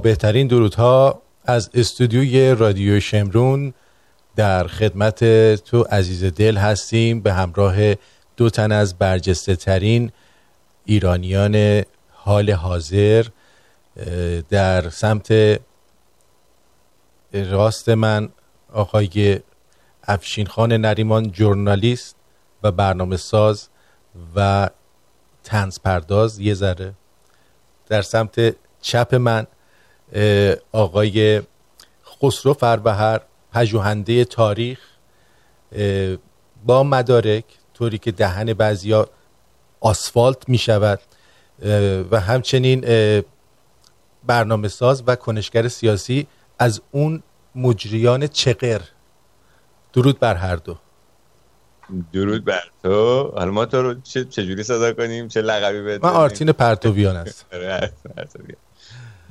بهترین درودها از استودیوی رادیو شمرون در خدمت تو عزیز دل هستیم به همراه دو تن از برجسته ترین ایرانیان حال حاضر در سمت راست من آقای افشین خان نریمان جورنالیست و برنامه ساز و تنز پرداز یه ذره در سمت چپ من آقای خسرو فربهر پژوهنده تاریخ با مدارک طوری که دهن بعضیا آسفالت می شود و همچنین برنامه ساز و کنشگر سیاسی از اون مجریان چقر. درود بر هر دو. درود بر تو. حالا ما تو رو چه چجوری صدا کنیم؟ چه لقبی بده من آرتین پرتویان است آره،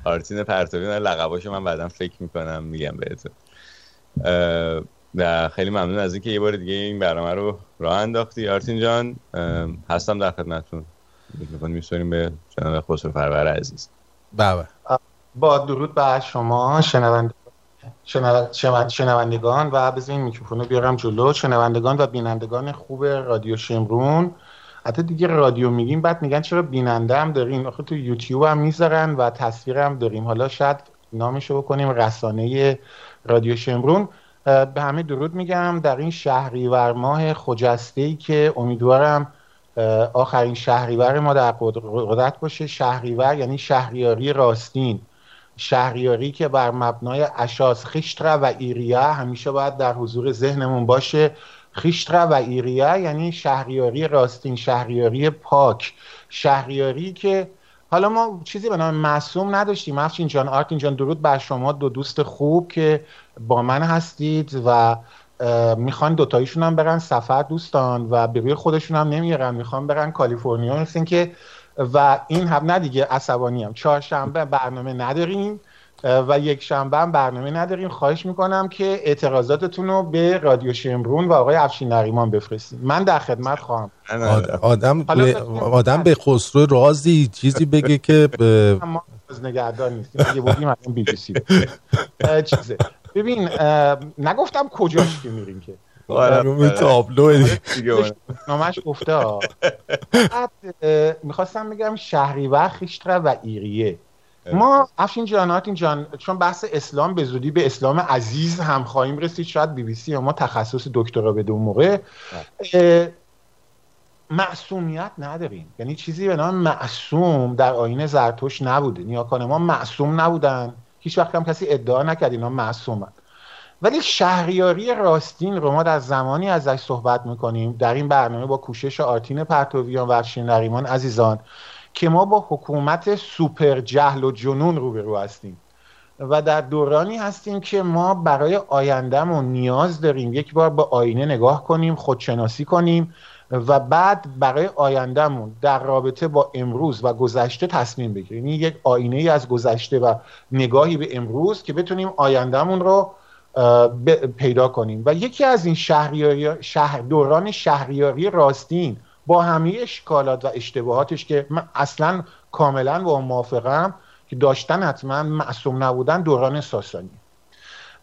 آرتین پرتویان لقباشو من بعدا فکر می‌کنم میگم بهتون. و خیلی ممنون از اینکه یه بار دیگه این برنامه رو راه انداختی. آرتین جان هستم در خدمتتون. میکروفون میسوریم به جناب خسرو فرور عزیز. بله با درود به شما شنونده شنوندگان و میکروفون رو بیارم جلو. شنوندگان و بینندگان خوب رادیو شمرون. حتی دیگه رادیو میگیم بعد میگن چرا بیننده هم داریم؟ آخه تو یوتیوب هم می‌ذارن و تصویر هم داریم. حالا شاید نامشو بکنیم رسانه رادیو شمرون. به همه درود میگم. در این شهریور ماه خجسته ای که امیدوارم آخرین شهریور ما در قدرت باشه. شهریور یعنی شهریاری راستین. شهریاری که بر مبنای اشاس خیشتره و ایریه همیشه باید در حضور ذهنمون باشه. خیشتره و ایریه یعنی شهریاری راستین شهریاری پاک. شهریاری که حالا ما چیزی به نام معصوم نداشتیم. افشین جان آرتین جان درود بر شما دو دوست خوب که با من هستید و می‌خوان دوتایشون هم برن سفر دوستان و به روی خودشون هم نمیارن می‌خوان برن کالیفرنیا. مثل که و این هم نه دیگه عصبانی هم چهارشنبه برنامه نداریم. و یک شنبه هم برنامه نداریم. خواهش می‌کنم که اعتراضاتتون رو به رادیو شمرون و آقای افشین نریمان بفرستیم من در خدمت خواهم. آدم به آدم به خسرو رازی چیزی بگه که ما از نگهدار نیستیم. اگه بودیم بی بی سی چیزه. ببین نگفتم کجاش که میریم که. آره تابلو. نامش گفته می‌خواستم بگم شهریور خیشتره و ایریه. ما افشین جان جان چون بحث اسلام به زودی به اسلام عزیز هم خواهیم رسید شاید بی بی سی ما تخصص دکترا به اون موقع. معصومیت نداریم. یعنی چیزی به نام معصوم در آین زرتوش نبوده. نیاکان ما معصوم نبودن. هیچ وقت هم کسی ادعا نکرد اینا معصومن. ولی شهریاری راستین رو ما در زمانی ازش صحبت می‌کنیم. در این برنامه با کوشش آرتین پرتویان و افشین نریمان عزیزان که ما با حکومت سوپر جهل و جنون روبرو هستیم. و در دورانی هستیم که ما برای آیندهمون نیاز داریم یک بار به آینه نگاه کنیم خودشناسی کنیم و بعد برای آیندهمون در رابطه با امروز و گذشته تصمیم بگیریم. این یک آینه ای از گذشته و نگاهی به امروز که بتونیم آیندهمون رو پیدا کنیم. و یکی از این شهریاری شهر دوران شهریاری راستین با همه اشکالات و اشتباهاتش که من اصلا کاملا با موافقم که داشتن حتما معصوم نبودن دوران ساسانی.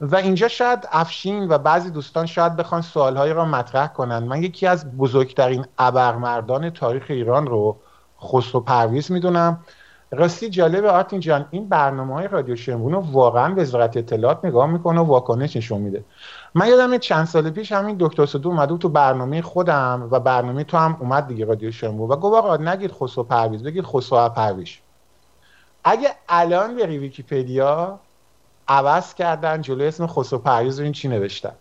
و اینجا شاید افشین و بعضی دوستان شاید بخوان سوالهایی را مطرح کنن. من یکی از بزرگترین ابرمردان تاریخ ایران رو خسرو پرویز می‌دونم. راستی جالب آرتین جان این برنامه های رادیو شمرون رو واقعا وزارت اطلاعات نگاه می‌کنه و واکنش نشون میده. من یادم چند سال پیش همین دکتر سدو اومد تو برنامه خودم و برنامه تو هم اومد دیگه رادیو شمرون و گفت آقا نگید خسرو پرویز بگید خسرو پرویز. اگه الان بری ویکیپدیا عوض کردن جلو اسم خسرو پرویز رو این چی نوشتن؟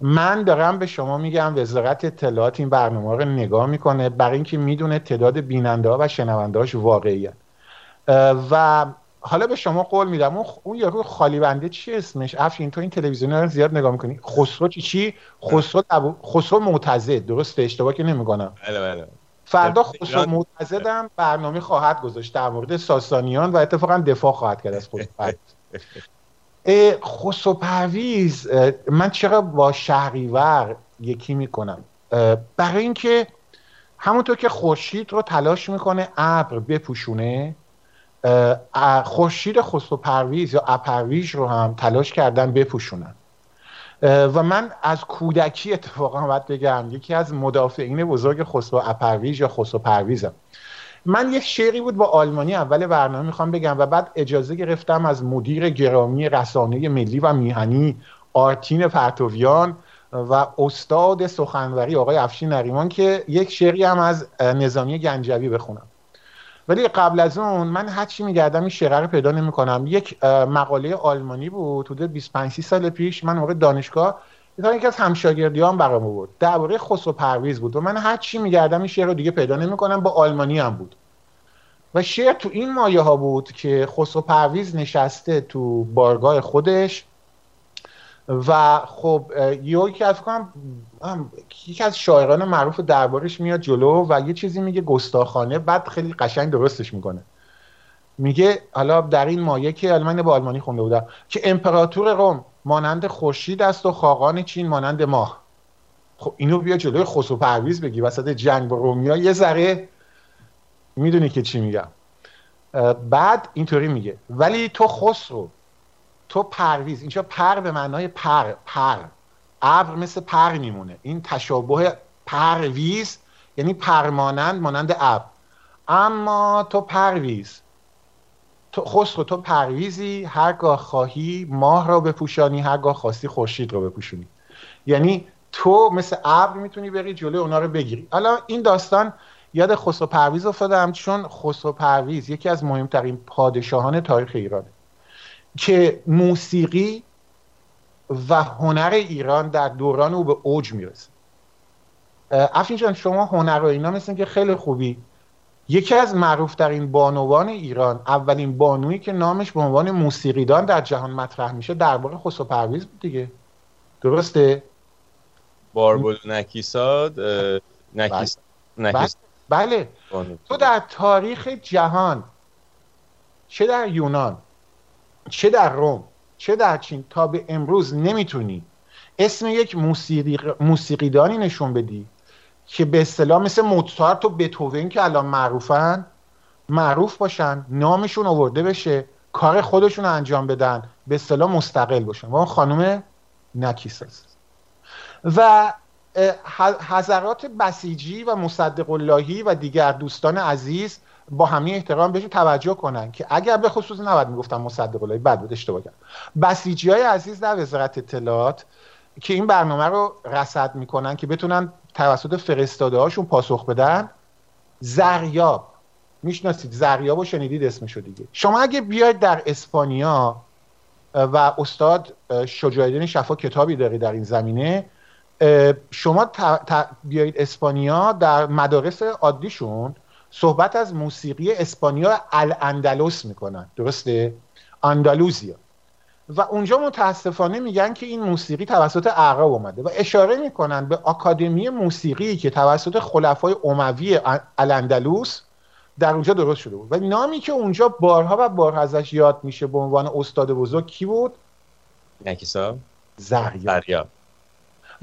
من دارم به شما میگم وزارت اطلاعات این برنامه رو نگاه می‌کنه برای اینکه می‌دونه تعداد بیننده ها و شنونده هاش واقعیه و حالا به شما قول میدم اون اون یارو خالی بنده چی اسمش؟ افشین تو این تلویزیون رو زیاد نگاه می‌کنی. خسرو چی چی؟ خسرو خسرو معتزد. درسته؟ اشتباه که نمی‌کنم بله بله. فردا خسرو معتزدم برنامه خواهد گذاشت. در مورد ساسانیان و اتفاقا دفاع خواهد کرد از خسرو خسرو پرویز من چرا با شهریور یکی می‌کنم؟ برای اینکه همونطور که خورشید رو تلاش می‌کنه ابر بپوشونه خورشید خسرو پرویز یا اپرویج رو هم تلاش کردن بپوشونن. و من از کودکی اتفاقا باید بگم یکی از مدافعین بزرگ خسرو اپرویج یا خسرو پرویزم. من یک شعری بود با آلمانی اول برنامه می‌خوام بگم و بعد اجازه گرفتم از مدیر گرامی رسانه ملی و میهنی آرتین پرتویان و استاد سخنوری آقای افشین نریمان که یک شعری هم از نظامی گنجوی بخونم. ولی قبل از اون من هرچی میگردم این شعر رو پیدا نمی‌کنم. یک مقاله آلمانی بود حدود 25 سال پیش من موقع دانشگاه یکی از همشاگردیان برام بود درباره خسرو پرویز بود. و من هر چی میگردم این شعر رو دیگه پیدا نمی‌کنم با آلمانی هم بود. و شعر تو این مایه ها بود که خسرو پرویز نشسته تو بارگاه خودش و خب یکی از کنم یکی از شاعران معروف دربارش میاد جلو و یه چیزی میگه گستاخانه بعد خیلی قشنگ درستش می‌کنه. میگه حالا در این مایه که من با آلمانی خونده بودم که امپراتور روم مانند خورشید است و خاقان چین مانند ماه. خب اینو بیا جلوی خسرو پرویز بگی وسط جنگ با رومیا یه ذره می‌دونی که چی میگم. بعد اینطوری میگه ولی تو خسرو تو پرویز اینجا پر به معنای پر پر. ابر مثل پر میمونه. این تشابه پرویز یعنی پرمانند مانند ابر. اما تو پرویز. تو خسرو تو پرویزی هرگاه خواهی ماه را بپوشانی هرگاه خواستی خورشید را بپوشونی. یعنی تو مثل ابر می‌تونی بری جلوی اونا رو بگیری. حالا این داستان یاد خسرو پرویز افتادم چون خسرو پرویز یکی از مهمترین پادشاهان تاریخ ایرانه. که موسیقی و هنر ایران در دوران او به اوج می‌رسه. افشین جان شما هنر و اینا مثل که خیلی خوبی. یکی از معروفترین بانوان ایران اولین بانویی که نامش به عنوان موسیقیدان در جهان مطرح میشه درباره خسرو پرویز بود دیگه. درسته؟ باربل نکیساد نکیس... بله, بله. تو در تاریخ جهان چه در یونان؟ چه در روم چه در چین تا به امروز نمی‌تونی. اسم یک موسیقی موسیقیدانی نشون بدی که به اصطلاح مثل موتسارت و بتوون که الان معروفن معروف باشن نامشون آورده بشه کار خودشون رو انجام بدن به اصطلاح مستقل باشن. و اون خانم نکیس است و حضرات بسیجی و مصدق اللهی و دیگر دوستان عزیز با همین احترام بهشون توجه کنن که اگر به خصوص نباید می‌گفتم مصدق اللهی بد بود اشتباه کردم بسیجی های عزیز در وزارت اطلاعات که این برنامه رو رصد می‌کنن که بتونن توسط فرستاده هاشون پاسخ بدن زریاب. می‌شناسید زریاب و شنیدید اسمشو دیگه. شما اگه بیاید در اسپانیا و استاد شجاعدین شفا کتابی داری در این زمینه شما بیایید اسپانیا در مدارس عادیشون صحبت از موسیقی اسپانیا الاندلس می‌کنن. درسته؟ اندالوزیا. و اونجا متاسفانه میگن که این موسیقی توسط اعراب اومده و اشاره می‌کنن به آکادمی موسیقی که توسط خلفای اموی الاندلوس در اونجا درست شده بود. و نامی که اونجا بارها و بارها ازش یاد میشه به عنوان استاد بزرگ کی بود؟ نکیسا زریاب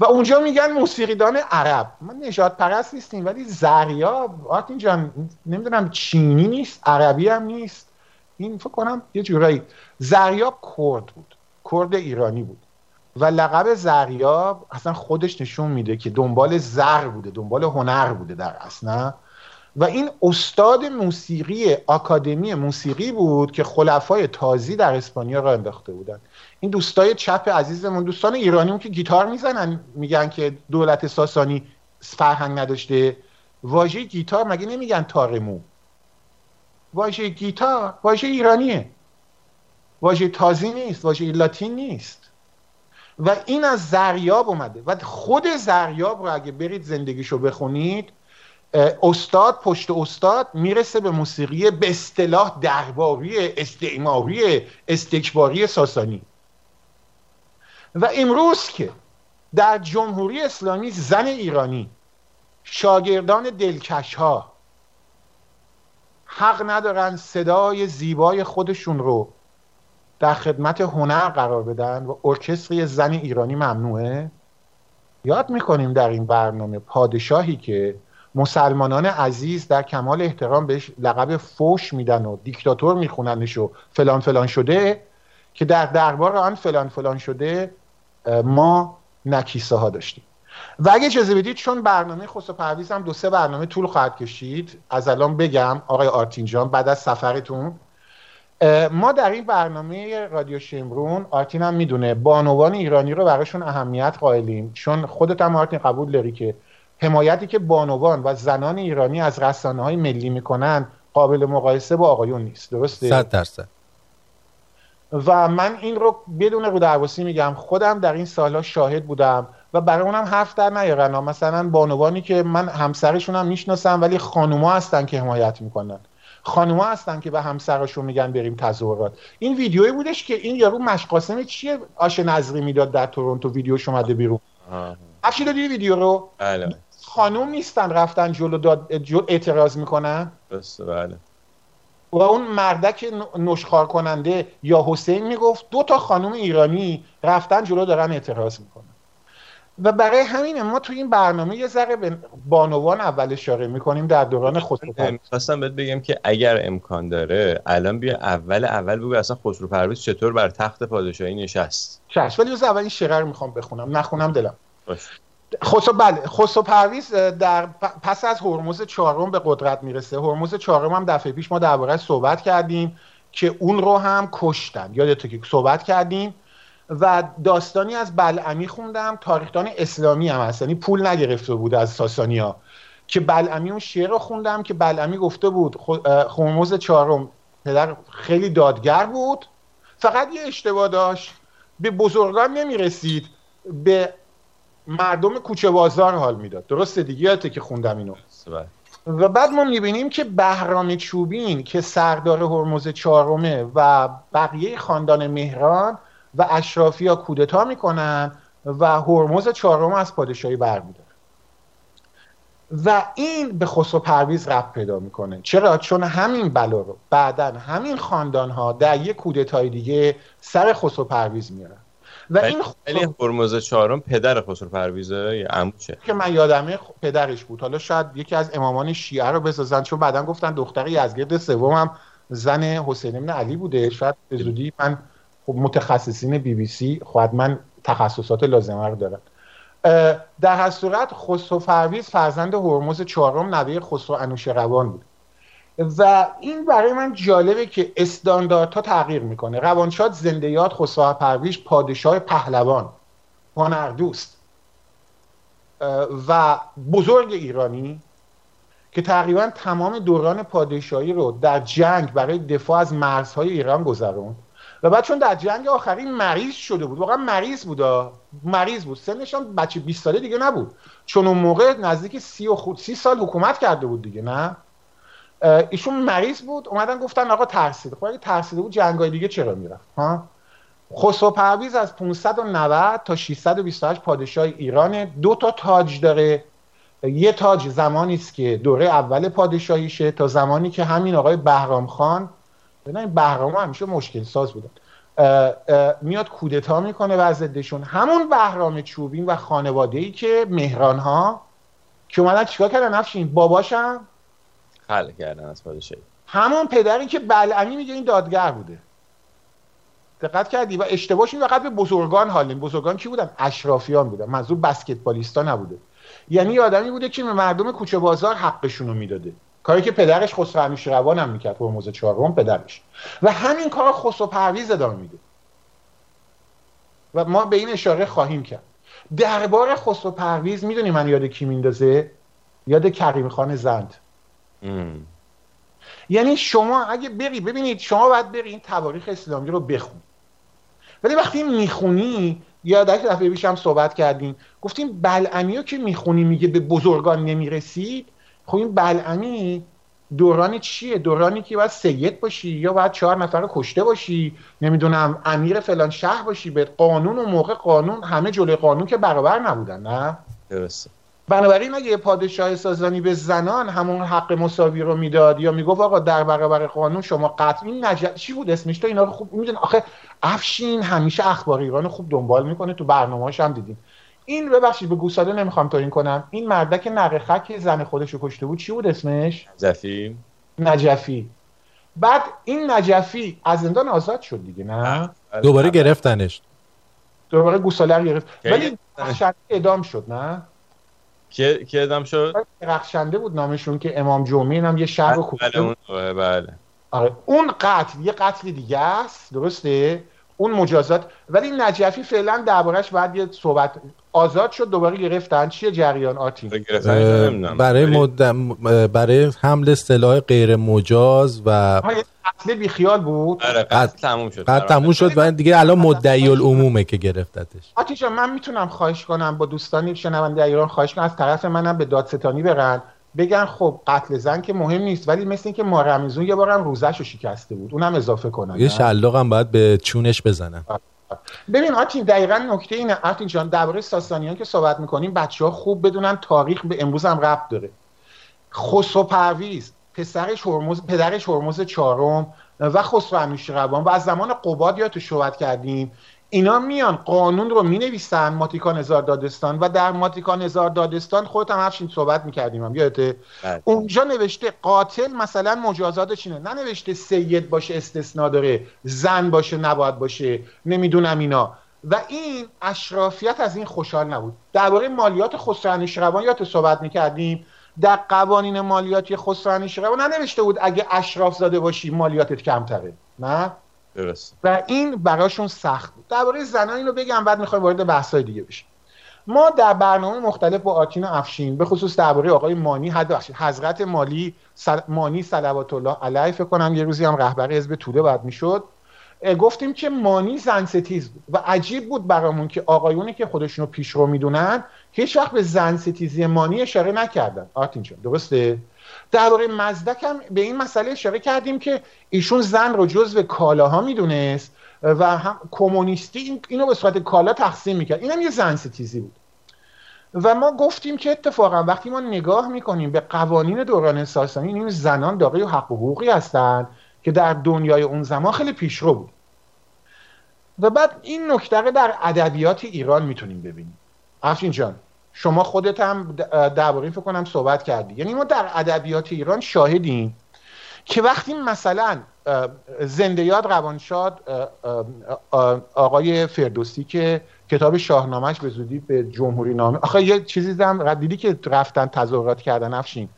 و اونجا میگن موسیقیدان عرب. من نجات پرست نیستیم ولی زریاب آتین جان نمی‌دونم چینی نیست عربی هم نیست. این فکر کنم یه جورایی زریاب کرد بود کرد ایرانی بود. و لقب زریاب اصلا خودش نشون میده که دنبال زر بوده دنبال هنر بوده در اصلا و این استاد موسیقی آکادمی موسیقی بود که خلفای تازی در اسپانیا را انداخته بودن. این دوستای چپ عزیزمون دوستان ایرانیمون که گیتار می‌زنن میگن که دولت ساسانی فرهنگ نداشته. واژه گیتار مگه نمیگن تارمو واژه گیتار واژه ایرانیه. واژه تازی نیست واژه لاتین نیست. و این از زریاب اومده. و خود زریاب رو اگه برید زندگیشو بخونید استاد پشت استاد می‌رسه به موسیقی به اصطلاح درباری استعماری استکباری ساسانی. و امروز که در جمهوری اسلامی زن ایرانی شاگردان دلکش ها حق ندارن صدای زیبای خودشون رو در خدمت هنر قرار بدن و ارکستری زن ایرانی ممنوعه؟ یاد می‌کنیم در این برنامه پادشاهی که مسلمانان عزیز در کمال احترام بهش لقب فوش میدن و دیکتاتور میخوننش و فلان فلان شده که در دربار آن فلان فلان شده ما نکیسه ها داشتیم. و اگه اجازه بدید چون برنامه خصوص پرویز هم دو سه برنامه طول خواهد کشید از الان بگم آقای آرتین جان بعد از سفرتون ما در این برنامه رادیو شمرون آرتین هم می‌دونه بانوان ایرانی رو براشون اهمیت قائلیم. چون خودت هم آرتین قبول داری که حمایتی که بانوان و زنان ایرانی از رسانه های ملی می‌کنن قابل مقایسه با آقایون نیست. درسته؟ صد درصد. و من این رو بدون رو درواسی میگم. خودم در این سالها شاهد بودم و برای اونم حرف در نیارن. مثلا بانوانی که من همسرشون هم می‌شناسم ولی خانوما هستن که حمایت می‌کنن. خانوما هستن که به همسرشون میگن بریم تظاهرات. این ویدیویی بودش که این یارو مشقاسم چیه آش نظری می‌داد در تورنتو؟ ویدیوش اومده بیرون. افشی دادی ویدیو رو؟ بله. خانوم نیستن رفتن جلو داد اعتراض می‌کنن؟ بس بله. و اون مردک نشخار کننده یا حسین می‌گفت دو تا خانوم ایرانی رفتن جلو دارن اعتراض می‌کنن. و برای همین ما تو این برنامه یه ذره به بانوان اول اشاره می‌کنیم در دوران خسرو می‌خواستم بهت بگم که اگر امکان داره الان بیا اول اول بگو اصلا خسرو پرویز چطور بر تخت پادشاهی نشست. چشم ولی اول این شعر رو می‌خوام بخونم. نخونم دلم. خسرو بله. خسرو پرویز در پس از هرمز چهارم به قدرت می‌رسه. هرمز چهارم هم دفعه پیش ما درباره صحبت کردیم که اون رو هم کشتن. یادته که صحبت کردیم و داستانی از بلعمی خوندم. تاریخدان اسلامی هم هست. یعنی پول نگرفته بود از ساسانیا. که بلعمی اون شعر رو خوندم که بلعمی گفته بود خرمز چهارم پدر خیلی دادگر بود. فقط یه اشتباه داشت. به بزرگان نمی‌رسید. به مردم کوچه بازار حال می‌داد. درسته دیگه؟ که خوندم اینو. و بعد ما می‌بینیم که بهرام چوبین که سردار هرمز چهارمه و بقیه خاندان مهران و اشرافی ها کودتا می‌کنن و هرمز چهارم از پادشاهی برمیدارن و این به خسرو پرویز رب پیدا می‌کنه. چرا؟ چون همین بلا رو بعدا همین خاندان ها در یک کودتای دیگه سر خسرو پرویز میارن و این خسرو... هرمز چهارم پدر خسرو پرویزه یا عموشه که من یادمه پدرش بود. حالا شاید یکی از امامان شیعه رو بسازن چون بعدا گفتن دختر یزگرد سوم هم زن حسین ابن علی بوده. شاید به زودی من خب متخصصین بی بی سی خواهد من تخصصات لازمه رو دارن در هر صورت خسرو فرویز فرزند هرمز چهارم نوه خسرو انوشیروان بود. و این برای من جالبه که استانداردها تغییر می‌کنه. روانشاد زنده یاد خسرو پرویز پادشاه پهلوان هنردوست و بزرگ ایرانی که تقریبا تمام دوران پادشاهی رو در جنگ برای دفاع از مرزهای ایران گذروند. و بعد چون در جنگ آخری مریض شده بود واقعا مریض بود مریض بود. سنش هم بچه 20 ساله دیگه نبود. چون اون موقع نزدیک سی, و خود سی سال حکومت کرده بود دیگه نه؟ ایشون مریض بود اومدن گفتن آقا ترسیده. خب اگه ترسیده بود جنگای دیگه چرا می‌رفت ها؟ خسرو پرویز از 590 تا 628 پادشاه ایران. دو تا تاج داره. یه تاج زمانی است که دوره اول پادشاهیشه تا زمانی که همین آقای بهرام خان این بهرام همیشه مشکل ساز بودن. میاد کودتا می‌کنه و ضدشون. همون بهرام چوبین و خانواده ای که مهران ها که اومدن چیکار کردن؟ نفشین باباشم؟ خل کردن از پادشاهی. همون پدری که بلعمی میگه این دادگر بوده. دقت کردی؟ و اشتباهش این فقط به بزرگان حالیم بزرگان کی بودن؟ اشرافیان بودن. منظور بسکتبالیستا نبوده. یعنی آدمی بوده که به مردم کوچه بازار حقشون رو می‌داده. کاری که پدرش خسرو روان هم می‌کرد هرمز چهارم پدرش. و همین کار خسرو پرویز ادامه میده. و ما به این اشاره خواهیم کرد. دربار خسرو پرویز می‌دونی من یاد کی میندازه؟ یاد کریم خان زند. یعنی شما اگه بری ببینید شما باید بری این تواریخ اسلامی رو بخون ولی وقتی می‌خونی یا در دفعه پیش هم صحبت کردیم گفتیم بلعمی که می‌خونی میگه به بزرگان نمی‌رسید خب این بلعمی دوران چیه؟ دورانی که باید سید باشی یا باید چهار نفر رو کشته باشی نمی‌دونم امیر فلان شهر باشی به قانون و موقع قانون همه جلوی قانون که برابر نبودن نه؟ درسته. بنابراین اگه پادشاه سازانی به زنان همون حق مساوی رو می‌داد یا می‌گفت آقا در برابر قانون شما قطعی نجات چی بود اسمش؟ تو اینا رو خوب میدون آخه افشین همیشه اخبار ایران خوب دنبال می‌کنه تو برنامه‌اش هم دیدیم. این ببخشید به گوساله نمی‌خوام این کنم. این مردک نقخه که زن خودش رو کشته بود. چی بود اسمش؟ زفی نجفی. بعد این نجفی از زندان آزاد شد دیگه نه؟ دوباره گرفتنش. دوباره گوساله گرفت. ولی ادام شد نه؟ که که ادام شد؟ رخشنده بود نامشون که امام جمعه هم یه شهر رو بله اون بله. آره اون قتل یه قتل دیگه است درسته؟ اون مجازات. ولی نجفی فعلا دربارش بعد یه صحبت آزاد شد دوباره گرفتن. چیه جریان آتین برای مدم برای حمل سلاح غیر مجاز و قتل بیخیال بود. آره قتل تموم شد. قتل تموم شد و دیگه الان مدعی العمومه که گرفتتش. آتیشا من می‌تونم خواهش کنم با دوستانی شنونده ایران خواهش کنم. از طرف منم به دادستانی برن. بگن خب قتل زن که مهم نیست ولی مثل اینکه ما رمزون یه بارم روزش رو شکسته بود. اونم اضافه کنن یه شلاق هم باید به چونش بزنن. ببین آتین دقیقا نکته اینه. آتین جان درباره ساسانیان که صحبت می‌کنیم بچه ها خوب بدونن تاریخ به امروز هم ربط داره. خسرو پرویز پسرش هرمز پدرش هرمز چهارم و خسرو انوشیروان و از زمان قباد یا تو صحبت کردیم اینا میان قانون رو می نویسن ماتیکان هزار دادستان و در ماتیکان هزار دادستان خودت هم افشین صحبت می‌کردیم. هم. یادته؟ بله. اونجا نوشته قاتل مثلا مجازاتش اینه. ننوشته سید باشه استثنا داره زن باشه نباید باشه نمی‌دونم اینا. و این اشرافیت از این خوشحال نبود. درباره مالیات خسرو شروان یا صحبت می‌کردیم؟ در قوانین مالیاتی خسرو شروان ننوشته بود اگه اشراف زاده باشی مالیاتت کمتره. نه؟ درست. و این براشون سخت بود. درباره زنان اینو بگم بعد می‌خوایم وارد بحث‌های دیگه بشیم ما در برنامه مختلف با آتین افشین به خصوص درباره آقای مانی حضرت مالی سل... مانی صلوات الله علیه فکر کنم یه روزی هم رهبر حزب توده بعد می‌شد. گفتیم که مانی زن ستیز بود و عجیب بود برامون که آقایونی که خودشونو پیشرو می‌دونن هیچ وقت به زن ستیزی مانی اشاره نکردن. آرتین جان درسته درباره مزدک هم به این مسئله اشاره کردیم که ایشون زن رو جزو کالاها می‌دونست و هم کمونیستی اینو به صورت کالا تقسیم می‌کرد. اینم یه زن ستیزی بود. و ما گفتیم که اتفاقا وقتی ما نگاه می‌کنیم به قوانین دوران ساسانی این زنان دارای حق و حقوقی هستند که در دنیای اون زمان خیلی پیشرو بود. و بعد این نکته در ادبیات ایران می‌تونیم ببینیم. افشین جان. شما خودت هم درباره فکر کنم صحبت کردی. یعنی ما در ادبیات ایران شاهدیم که وقتی مثلا زنده یاد روانشاد آقای فردوسی که کتاب شاهنامهش به زودی به جمهوری نامه آخه یه چیزی دیدم دیدی که رفتن تظاهرات کردن؟ افشین.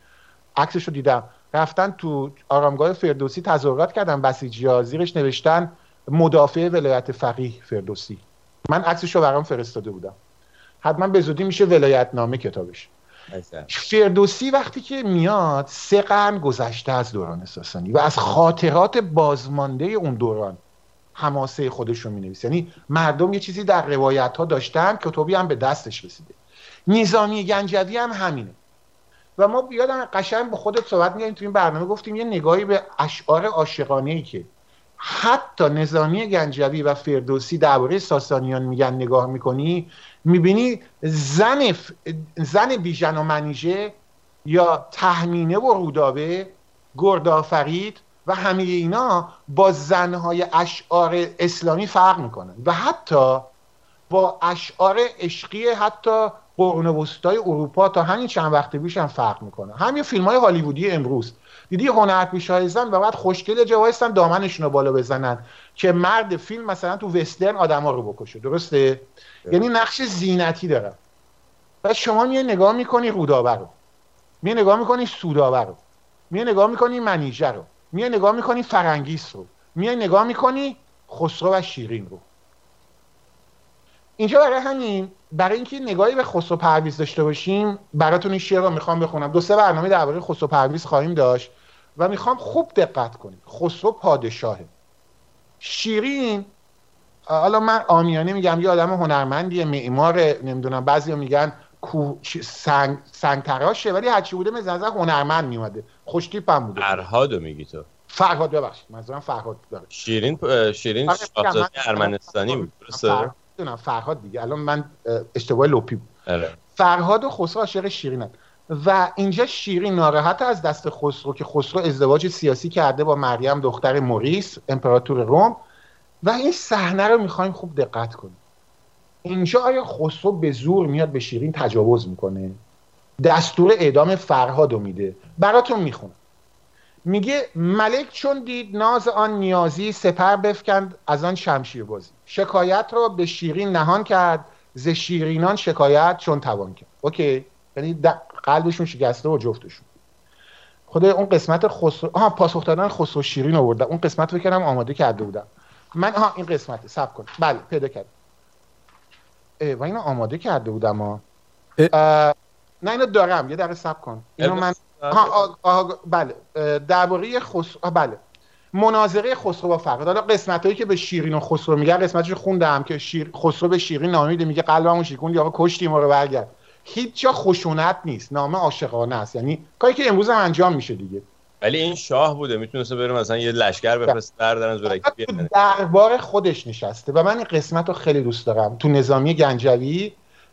عکسش رو دیدم. رفتن تو آرامگاه فردوسی تظاهرات کردن. بسیجی ها زیرش نوشتن مدافع ولایت فقیه فردوسی. من عکسش رو برام فرستاده بودم. حتما به زودی میشه ولایت نامه کتابش فردوسی وقتی که میاد سه قرن گذشته از دوران ساسانی و از خاطرات بازمانده اون دوران حماسه خودش رو می‌نویسه. یعنی مردم یه چیزی در روایت ها داشتن کتابی هم به دستش رسیده. نظامی گنجوی هم همینه. و ما بیادم قشنگ با خودت صحبت میگیم تو این برنامه گفتیم یه نگاهی به اشعار عاشقانه ای که حتی نظامی گنجوی و فردوسی درباره ساسانیان میگن نگاه می‌کنی می‌بینی زن. زن بیژن و منیژه یا تهمینه و رودابه گردآفرید و همه اینا با زنهای اشعار اسلامی فرق می‌کنن و حتی با اشعار عشقی حتی قرون وسطای اروپا تا همین چند وقت پیش هم فرق می‌کنن همین فیلم های هالیوودی امروز دیدی هنرپیشه های زن و بعد خوشگل جوایستن دامنشون رو بالا بزنن. که مرد فیلم مثلا تو وسترن آدما رو بکشه درسته؟ یعنی نقش زینتی داره. و شما میای نگاه می‌کنی رودابه رو. میای نگاه می‌کنی سودابه رو. میای نگاه می‌کنی منیژه رو. میای نگاه می‌کنی فرنگیس رو. میای نگاه می‌کنی خسرو و شیرین رو. اینجا برای همین برای اینکه نگاهی به خسرو پرویز داشته باشیم براتون این شعر رو می‌خوام بخونم. دو سه برنامه درباره خسرو پرویز خواهیم داشت. و می‌خوام خوب دقت کنیم. خسرو پادشاهه. شیرین حالا من آمیانه میگم یه آدم هنرمندیه معمار نمی‌دونم بعضی میگن سنگ, سنگ تراشه ولی هرچی بوده مثل هنرمند میومده. خوشتیپ هم بوده. فرهادو میگی تو. فرهاد ببخشید منظورم فرهاد داره. شیرین شیرین آره، شاهزاده ارمنستانی درسته؟ دونم فرهاد دیگه. الان من اشتباه لوپی بود. اره. فرهاد و خسرو عاشق شیرینن. و اینجا شیرین ناراحت از دست خسرو که خسرو ازدواج سیاسی کرده با مریم دختر موریس امپراتور روم. و این صحنه رو می‌خوایم خوب دقت کنیم. اینجا آیا خسرو به زور میاد به شیرین تجاوز می‌کنه؟ دستور اعدام فرهاد رو میده. براتون می‌خونم. میگه ملک چون دید ناز آن نیازی سپر بفکند از آن شمشیر بازی. شکایت رو به شیرین نهان کرد ز شیرینان شکایت چون توان کرد. اوکی؟ یعنی قلبشون شکسته و جفتشون. خود اون قسمت خسرو آها پاسخ دادن خسرو شیرین آوردم اون قسمت رو کردم آماده کرده بودم. من ها این قسمت. سب کن. بله پیدا کرد و اینو آماده کرده بودم ها. نه اینو دارم. یه دقیقه سب کن. اینو من ها بله. درباره خسرو بله. مناظره خسرو با فرهاد. حالا قسمت هایی که به شیرین و خسرو میگه قسمتش خوندم که شیر... خسرو به شیرین نامیده میگه قلبمو شکوند یا کشتی ما رو برگرد. هیچ جا خشونت نیست. نامه عاشقانه است. یعنی کاری که امروز هم انجام میشه دیگه. ولی این شاه بوده. می‌تونسته بره مثلا یه لشکر بفرسته بردارن زورکی دربار خودش نشسته. و من این قسمت رو خیلی دوست دارم. تو نظامی گنجوی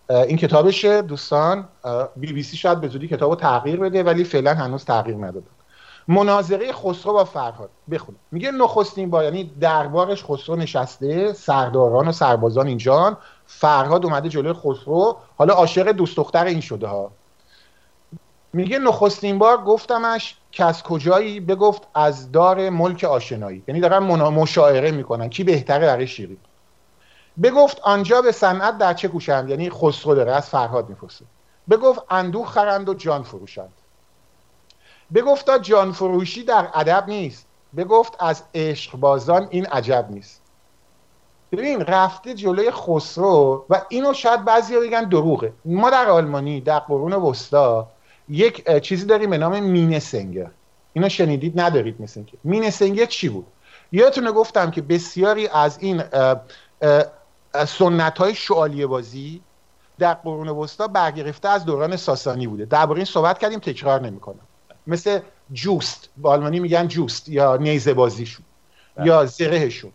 این کتابشه دوستان. بی بی سی شاید به زودی کتاب رو تغییر بده ولی فعلا هنوز تغییر نداده. مناظره خسرو با فرهاد. بخونه میگه نخستین با یعنی دربارش خسرو نشسته سرداران و سربازان اینجان فرهاد اومده جلوی خسرو. حالا عاشق دوست دختر این شده ها. میگه نخستین بار گفتمش که از کجایی؟ بگفت از دار ملک آشنایی. یعنی دارن مشاعره می‌کنن. کی بهتره برای شیری بگفت آنجا به صنعت در چه کوشند؟ یعنی خسرو داره از فرهاد می‌پرسه. بگفت اندوه خرند و جان فروشند. بگفتا جان فروشی در ادب نیست. بگفت از عشق بازان این عجب نیست. ببین رفته جلوی خسرو و اینو شاید بعضی بگن دروغه. ما در آلمانی در قرون وسطا یک چیزی داریم به نام مینه سنگر. اینو شنیدید؟ ندارید مثل که مینه سنگر چی بود؟ یادتونه گفتم که بسیاری از این سنت های شعالیه بازی در قرون وسطا برگرفته از دوران ساسانی بوده. درباره این صحبت کردیم تکرار نمی‌کنم. مثل جوست. با آلمانی میگن جوست یا نیزه بازیشون. یا زرهشون.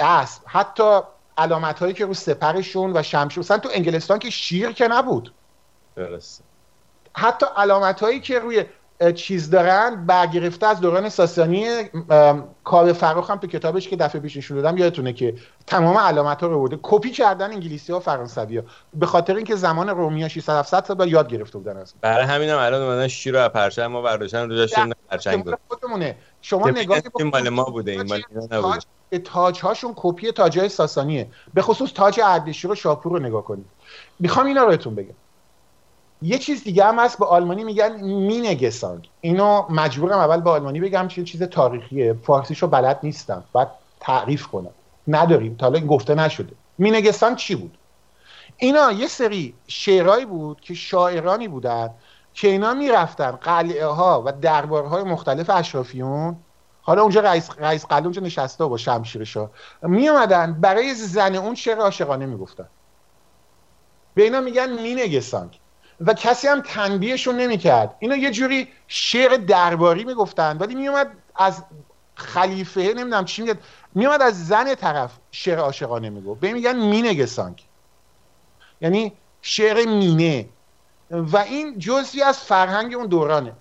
اسب حتی علامت هایی که رو سپرشون و شمشیر مثلا تو انگلستان که شیر که نبود. درسته. حتی علامت هایی که روی چیز دارن برگرفته از دوران ساسانی کار فراخ هم تو کتابش که دفعه پیش نشون دادم یادتونه که تمام علامت ها رو برده. کپی کردن انگلیسی ها فرانسوی ها. به خاطر اینکه زمان رومیا 600 700 سال یاد گرفته بودن از. برای همینم الان اومدن شیر و پرچم ما برداشتن رو داشتن پرچم خودمونه. شما نگاه مال ما بوده این مال نبوده. تاج هاشون کپی تاج های ساسانیه. به خصوص تاج اردشیر و شاپور رو نگاه کنید. می‌خوام اینا رو بهتون بگم. یه چیز دیگه هم هست به آلمانی میگن مینگسانگ. اینو مجبورم اول به آلمانی بگم چه چیز تاریخیه. فارسیشو بلد نیستم. بعد تعریف کنم. نداریم. تا حالا گفته نشده. مینگسانگ چی بود؟ اینا یه سری شعرهایی بود که شاعرانی بودن که اینا می‌رفتن قلعه ها و دربارهای مختلف اشرافیون حالا اونجا رئیس رئیس قلعه اونجا نشسته با شمشیرشا. می برای زن اون شعر عاشقانه می‌گفتن. به اینا میگن مینگسانگ و کسی هم تنبیهشون نمی‌کرد. اینا یه جوری شعر درباری می‌گفتن. ولی میومد از خلیفه نمی‌دونم چی میگه میومد از زن طرف شعر عاشقانه می‌گفت. به میگن مینه گسانگ یعنی شعر مینه. و این جزوی از فرهنگ اون دورانه.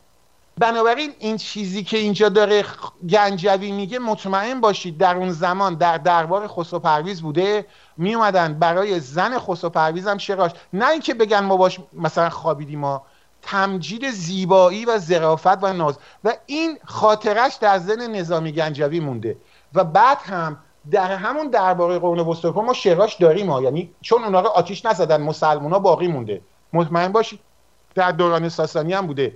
بنابراین این چیزی که اینجا داره گنجوی میگه مطمئن باشید در اون زمان در دربار خسرو پرویز بوده می اومدن برای زن خسرو پرویز هم شراش نه اینکه بگن ما باش مثلا خوابیدیم ما تمجید زیبایی و ظرافت و ناز. و این خاطرش در زن نظامی گنجوی مونده. و بعد هم در همون درباره قرون وسطا ما شراش داریم ها. یعنی چون اونا رو آتیش نزدن مسلمونا باقی مونده. مطمئن باشید در دوران ساسانی هم بوده.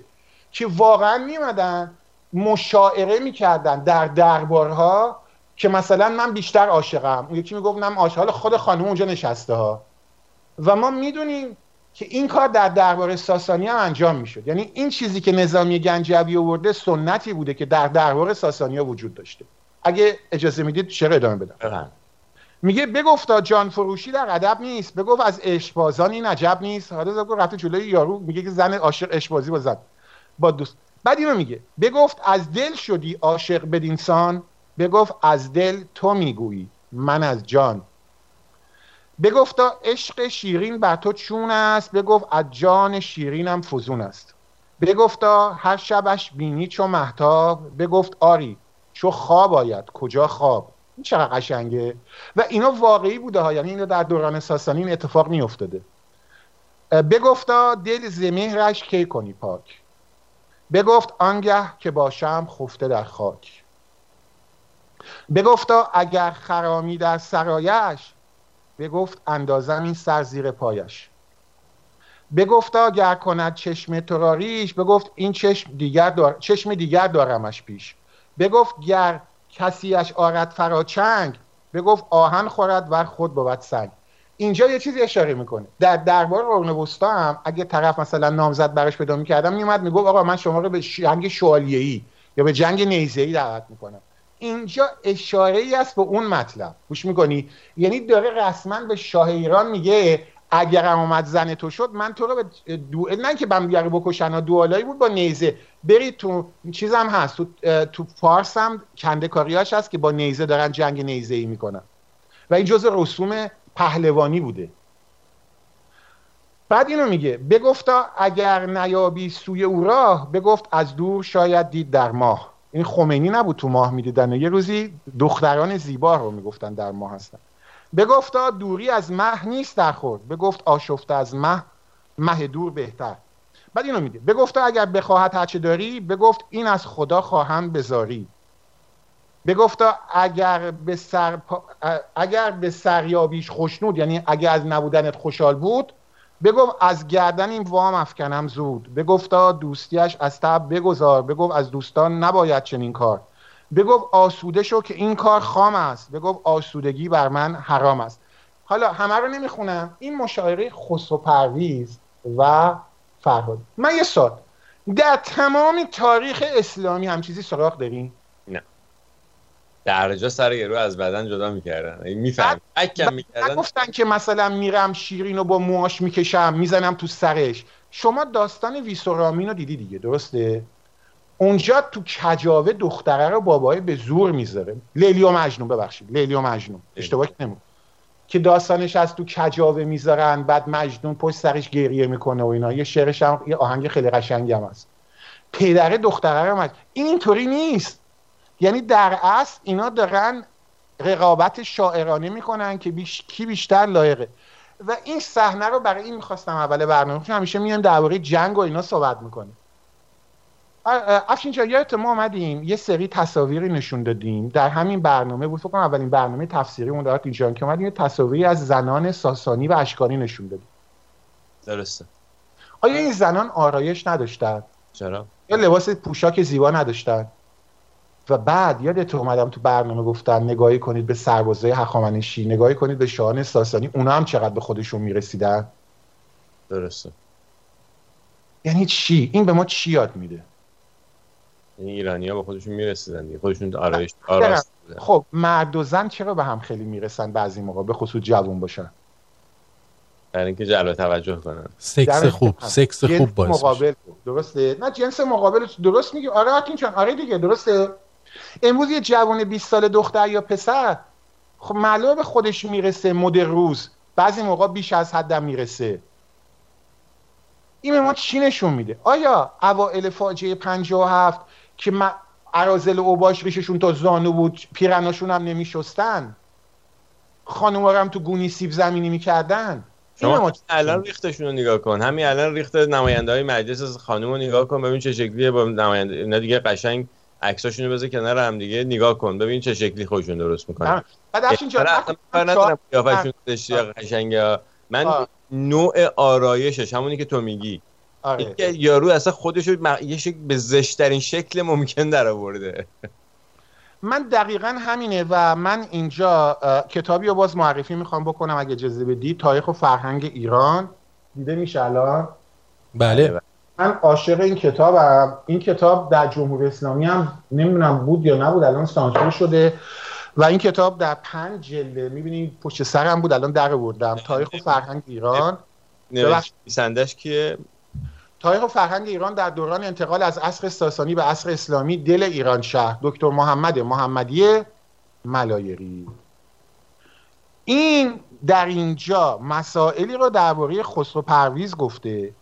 که واقعا میمدن مشاعره می‌کردن در دربارها که مثلا من بیشتر عاشقم. اون یکی می‌گفت نم عاشق حالا خود خانم اونجا نشسته ها و ما می‌دونیم که این کار در دربار ساسانی هم انجام می‌شد. یعنی این چیزی که نظامی گنجوی آورده سنتی بوده که در دربار ساسانی ها وجود داشته. اگه اجازه می‌دید چرا ادامه بدم؟ میگه بگفتا جان فروشی در ادب نیست. بگفت از اشبازان این عجب نیست. حالا رفته جلوی یارو میگه که زن عاشق اشبازی با زن. با دوست. بعد اینو میگه. بگفت از دل شدی عاشق بدینسان بگفت از دل تو می‌گویی من از جان. بگفتا عشق شیرین بر تو چون است. بگفت از جان شیرینم فزون است. بگفتا هر شبش بینی چو محتاب بگفت آری چو خواب آید کجا خواب؟ این چقدر قشنگه؟ و اینا واقعی بوده ها. یعنی اینو در دوران ساسانی اتفاق میافتاده. بگفتا دل زمهرش کی کنی پاک؟ بگفت آنگه که باشم خفته در خاک. بگفتا اگر خرامی در سرایش بگفت اندازم این سر زیر پایش. بگفتا گر کند چشم تراریش بگفت این چشم دیگر, دار... چشم دیگر دارمش پیش. بگفت گر کسیش آرد فراچنگ بگفت آهن خورد ور خود بود سنگ. اینجا یه چیزی اشاره می‌کنه. در دربار قرون وسطا هم اگه طرف مثلا نامزد براش پیدا می‌کردم میومد می‌گفت آقا من شما رو به جنگ ای یا به جنگ ای دعوت می‌کنم. اینجا اشاره ای است به اون مطلب. گوش می‌کنی؟ یعنی داره رسما به شاه ایران میگه اگر اومد زن تو شد من تو رو به دوئل نه که بم بیاره بکشن دوالایی بود با نیزه. برید تو چیزم هست تو, تو فارس هم کنده کاریاش هست که با نیزه دارن جنگ نیزه ای می‌کنن. و این جزء رسوم پهلوانی بوده. بعد اینو میگه بگفتا اگر نیابی سوی او راه بگفت از دور شاید دید در ماه. این خمینی نبود تو ماه می‌دیدن یه روزی دختران زیبا رو می‌گفتن در ماه هستن. بگفتا دوری از مه نیست در خورد. بگفت آشفته از مه مه دور بهتر. بعد اینو میگه بگفتا اگر بخواهد هرچه داری بگفت این از خدا خواهم بذاری بگفتا اگر به سر اگر به سریابیش خوشنود یعنی اگر از نبودنت خوشحال بود بگفت از گردن این وام افکنم زود. بگفتا دوستیش از تب بگذار. بگفت از دوستان نباید چنین کار. بگفت آسوده شو که این کار خام است. بگفت آسودگی بر من حرام است. حالا همه رو نمی‌خونم. این مشاعره خسرو پرویز و فرهاد. من یه سال در تمام تاریخ اسلامی هم چیزی سراغ داریم درجا سر یارو از بدن جدا می‌کردن. میفهم اکم می‌کردن. گفتن که مثلا میرم شیرین رو با موهاش می‌کشم می‌زنم تو سرش. شما داستان ویسورامین رو دیدی دیگه درسته؟ اونجا تو کجاوه دختره رو بابای به زور می‌ذاره. لیلی و مجنون ببخشید. لیلی و مجنون. اشتباه نمون. که داستانش از تو کجاوه می‌ذارن بعد مجنون پشت سرش گریه می‌کنه و اینا. یه شعرش هم یه آهنگ خیلی قشنگی هم هست. پدر دختره رو مجنون اینطوری نیست. یعنی در اصل اینا دارن رقابت شاعرانه می‌کنن که بیش... کی بیشتر لایقه. و این صحنه رو برای این می‌خواستم اول برنامه چون همیشه میایم درباره جنگ و اینا صحبت می‌کنیم. افشین جا یادت ما آمدیم یه سری تصاویری نشون دادیم. در همین برنامه بود. فکر اولین برنامه تفسیری اون دارت اینجا که اومدیم. یه تصاویری از زنان ساسانی و اشکانی نشون دادیم. درسته. آیا این زنان آرایش نداشتن؟ چرا؟ یا لباس پوشاک زیبا نداشتن؟ و بعد یادت اومدم تو برنامه گفتن نگاهی کنید به سربازای هخامنشی نگاهی کنید به شاهان ساسانی اونا هم چقدر به خودشون می‌رسیدن؟ درسته. یعنی چی؟ این به ما چی یاد میده؟ یعنی ایرانی ها به خودشون می‌رسیدن دیگه. خودشون آرایش آراست خب مرد و زن چرا به هم خیلی می‌رسن بعضی موقع؟ به خصوص جوون باشن. برای اینکه جلب توجه کنن. سکس خوب سکس خوب باعث مقابل درسته؟ نه جنس مقابل درست میگی. آره چون آره دیگه درسته؟ امروز یه جوان 20 سال دختر یا پسر خب معلومه به خودش می‌رسه مد روز. بعضی موقع بیش از حدم می‌رسه. این به ما چی نشون میده؟ آیا اوائل فاجعه 57 که عرازل و اوباش ریششون تا زانو بود پیرناشون هم نمیشستن؟ خانوما هم تو گونی سیب زمینی می‌کردن. شما الان ریختشون رو نگاه کن. همین الان ریخت نماینده های مجلس از خانوم رو نگاه کن ببین چه شکلیه با نماینده اینا دیگه قشنگ عکساشونو بذار کنار هم دیگه نگاه کن. ببین چه شکلی خودشون درست می‌کنن. بعد افشین جان ندارم. قیافشون قشنگه. من نوع آرایشش همونی که تو میگی. آره. یارو اصلا خودش رو یه شکل به زشترین شکل ممکن در آورده. من دقیقا همینه و من اینجا کتابی رو باز معرفی می‌خوام بکنم اگه اجازه بدی. تاریخ و فرهنگ ایران. دیده میشه الان؟ بله. من عاشق این کتابم. این کتاب در جمهوری اسلامی هم نمی‌دونم بود یا نبود الان سانسور شده. و این کتاب در پنج جلده می‌بینید پشت سرم بود الان در بردم تاریخ و فرهنگ ایران. نویسندش کیه؟ تاریخ و فرهنگ ایران در دوران انتقال از عصر ساسانی به عصر اسلامی دل ایران شهر. دکتر محمد محمدی ملایری. این در اینجا مسائلی رو درباره خسرو پرویز گفته.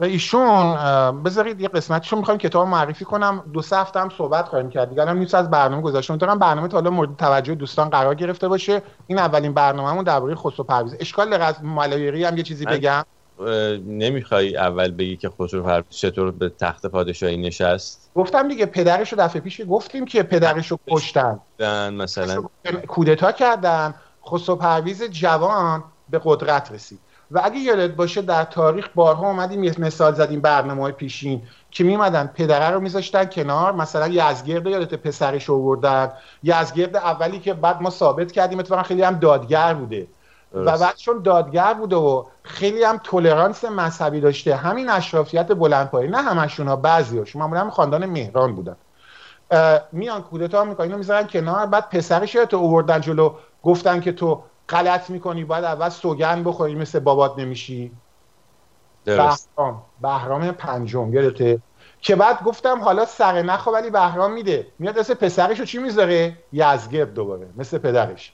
و ایشون بذارید یه قسمتشو می‌خوایم کتاب معرفی کنم. دو سه هفته هم صحبت خواهیم کرد. دیگه هم نیست از برنامه گذاشتم دارم برنامه تا حالا مورد توجه دوستان قرار گرفته باشه. این اولین برنامه‌مون درباره خسرو پرویز. اشکال از ملایری هم یه چیزی بگم. نمی‌خوای اول بگی که خسرو پرویز چطور به تخت پادشاهی نشست؟ گفتم دیگه پدرش رو دفعه پیش گفتیم که پدرش رو کشتن مثلا. کودتا کردن. خسرو پرویز جوان به قدرت رسید. و اگه یادت باشه در تاریخ بارها اومدیم یه مثال زدیم برنامه های پیشین که میمدن پدره رو میذاشتن کنار مثلا یزگرد یادت پسرش آوردن یزگرد اولی که بعد ما ثابت کردیم اتفاقا خیلی هم دادگر بوده. و بعد چون دادگر بوده و خیلی هم تولرانس مذهبی داشته همین اشرافیت بلندپایه نه همشون ها بعضی هاشون معمولا هم خاندان مهران بودن. میان کودتا می‌کنن اینو می‌ذارن کنار بعد پسرش تو اووردن جلو گفتن که تو غلط می‌کنی باید اول سوگن بخوری مثل بابات نمیشی. بهرام. بهرام پنجم یادته؟ که بعد گفتم حالا سر نخو ولی بهرام میده. میاد مثل پسرش رو چی می‌ذاره؟ یزگرد دوباره مثل پدرش.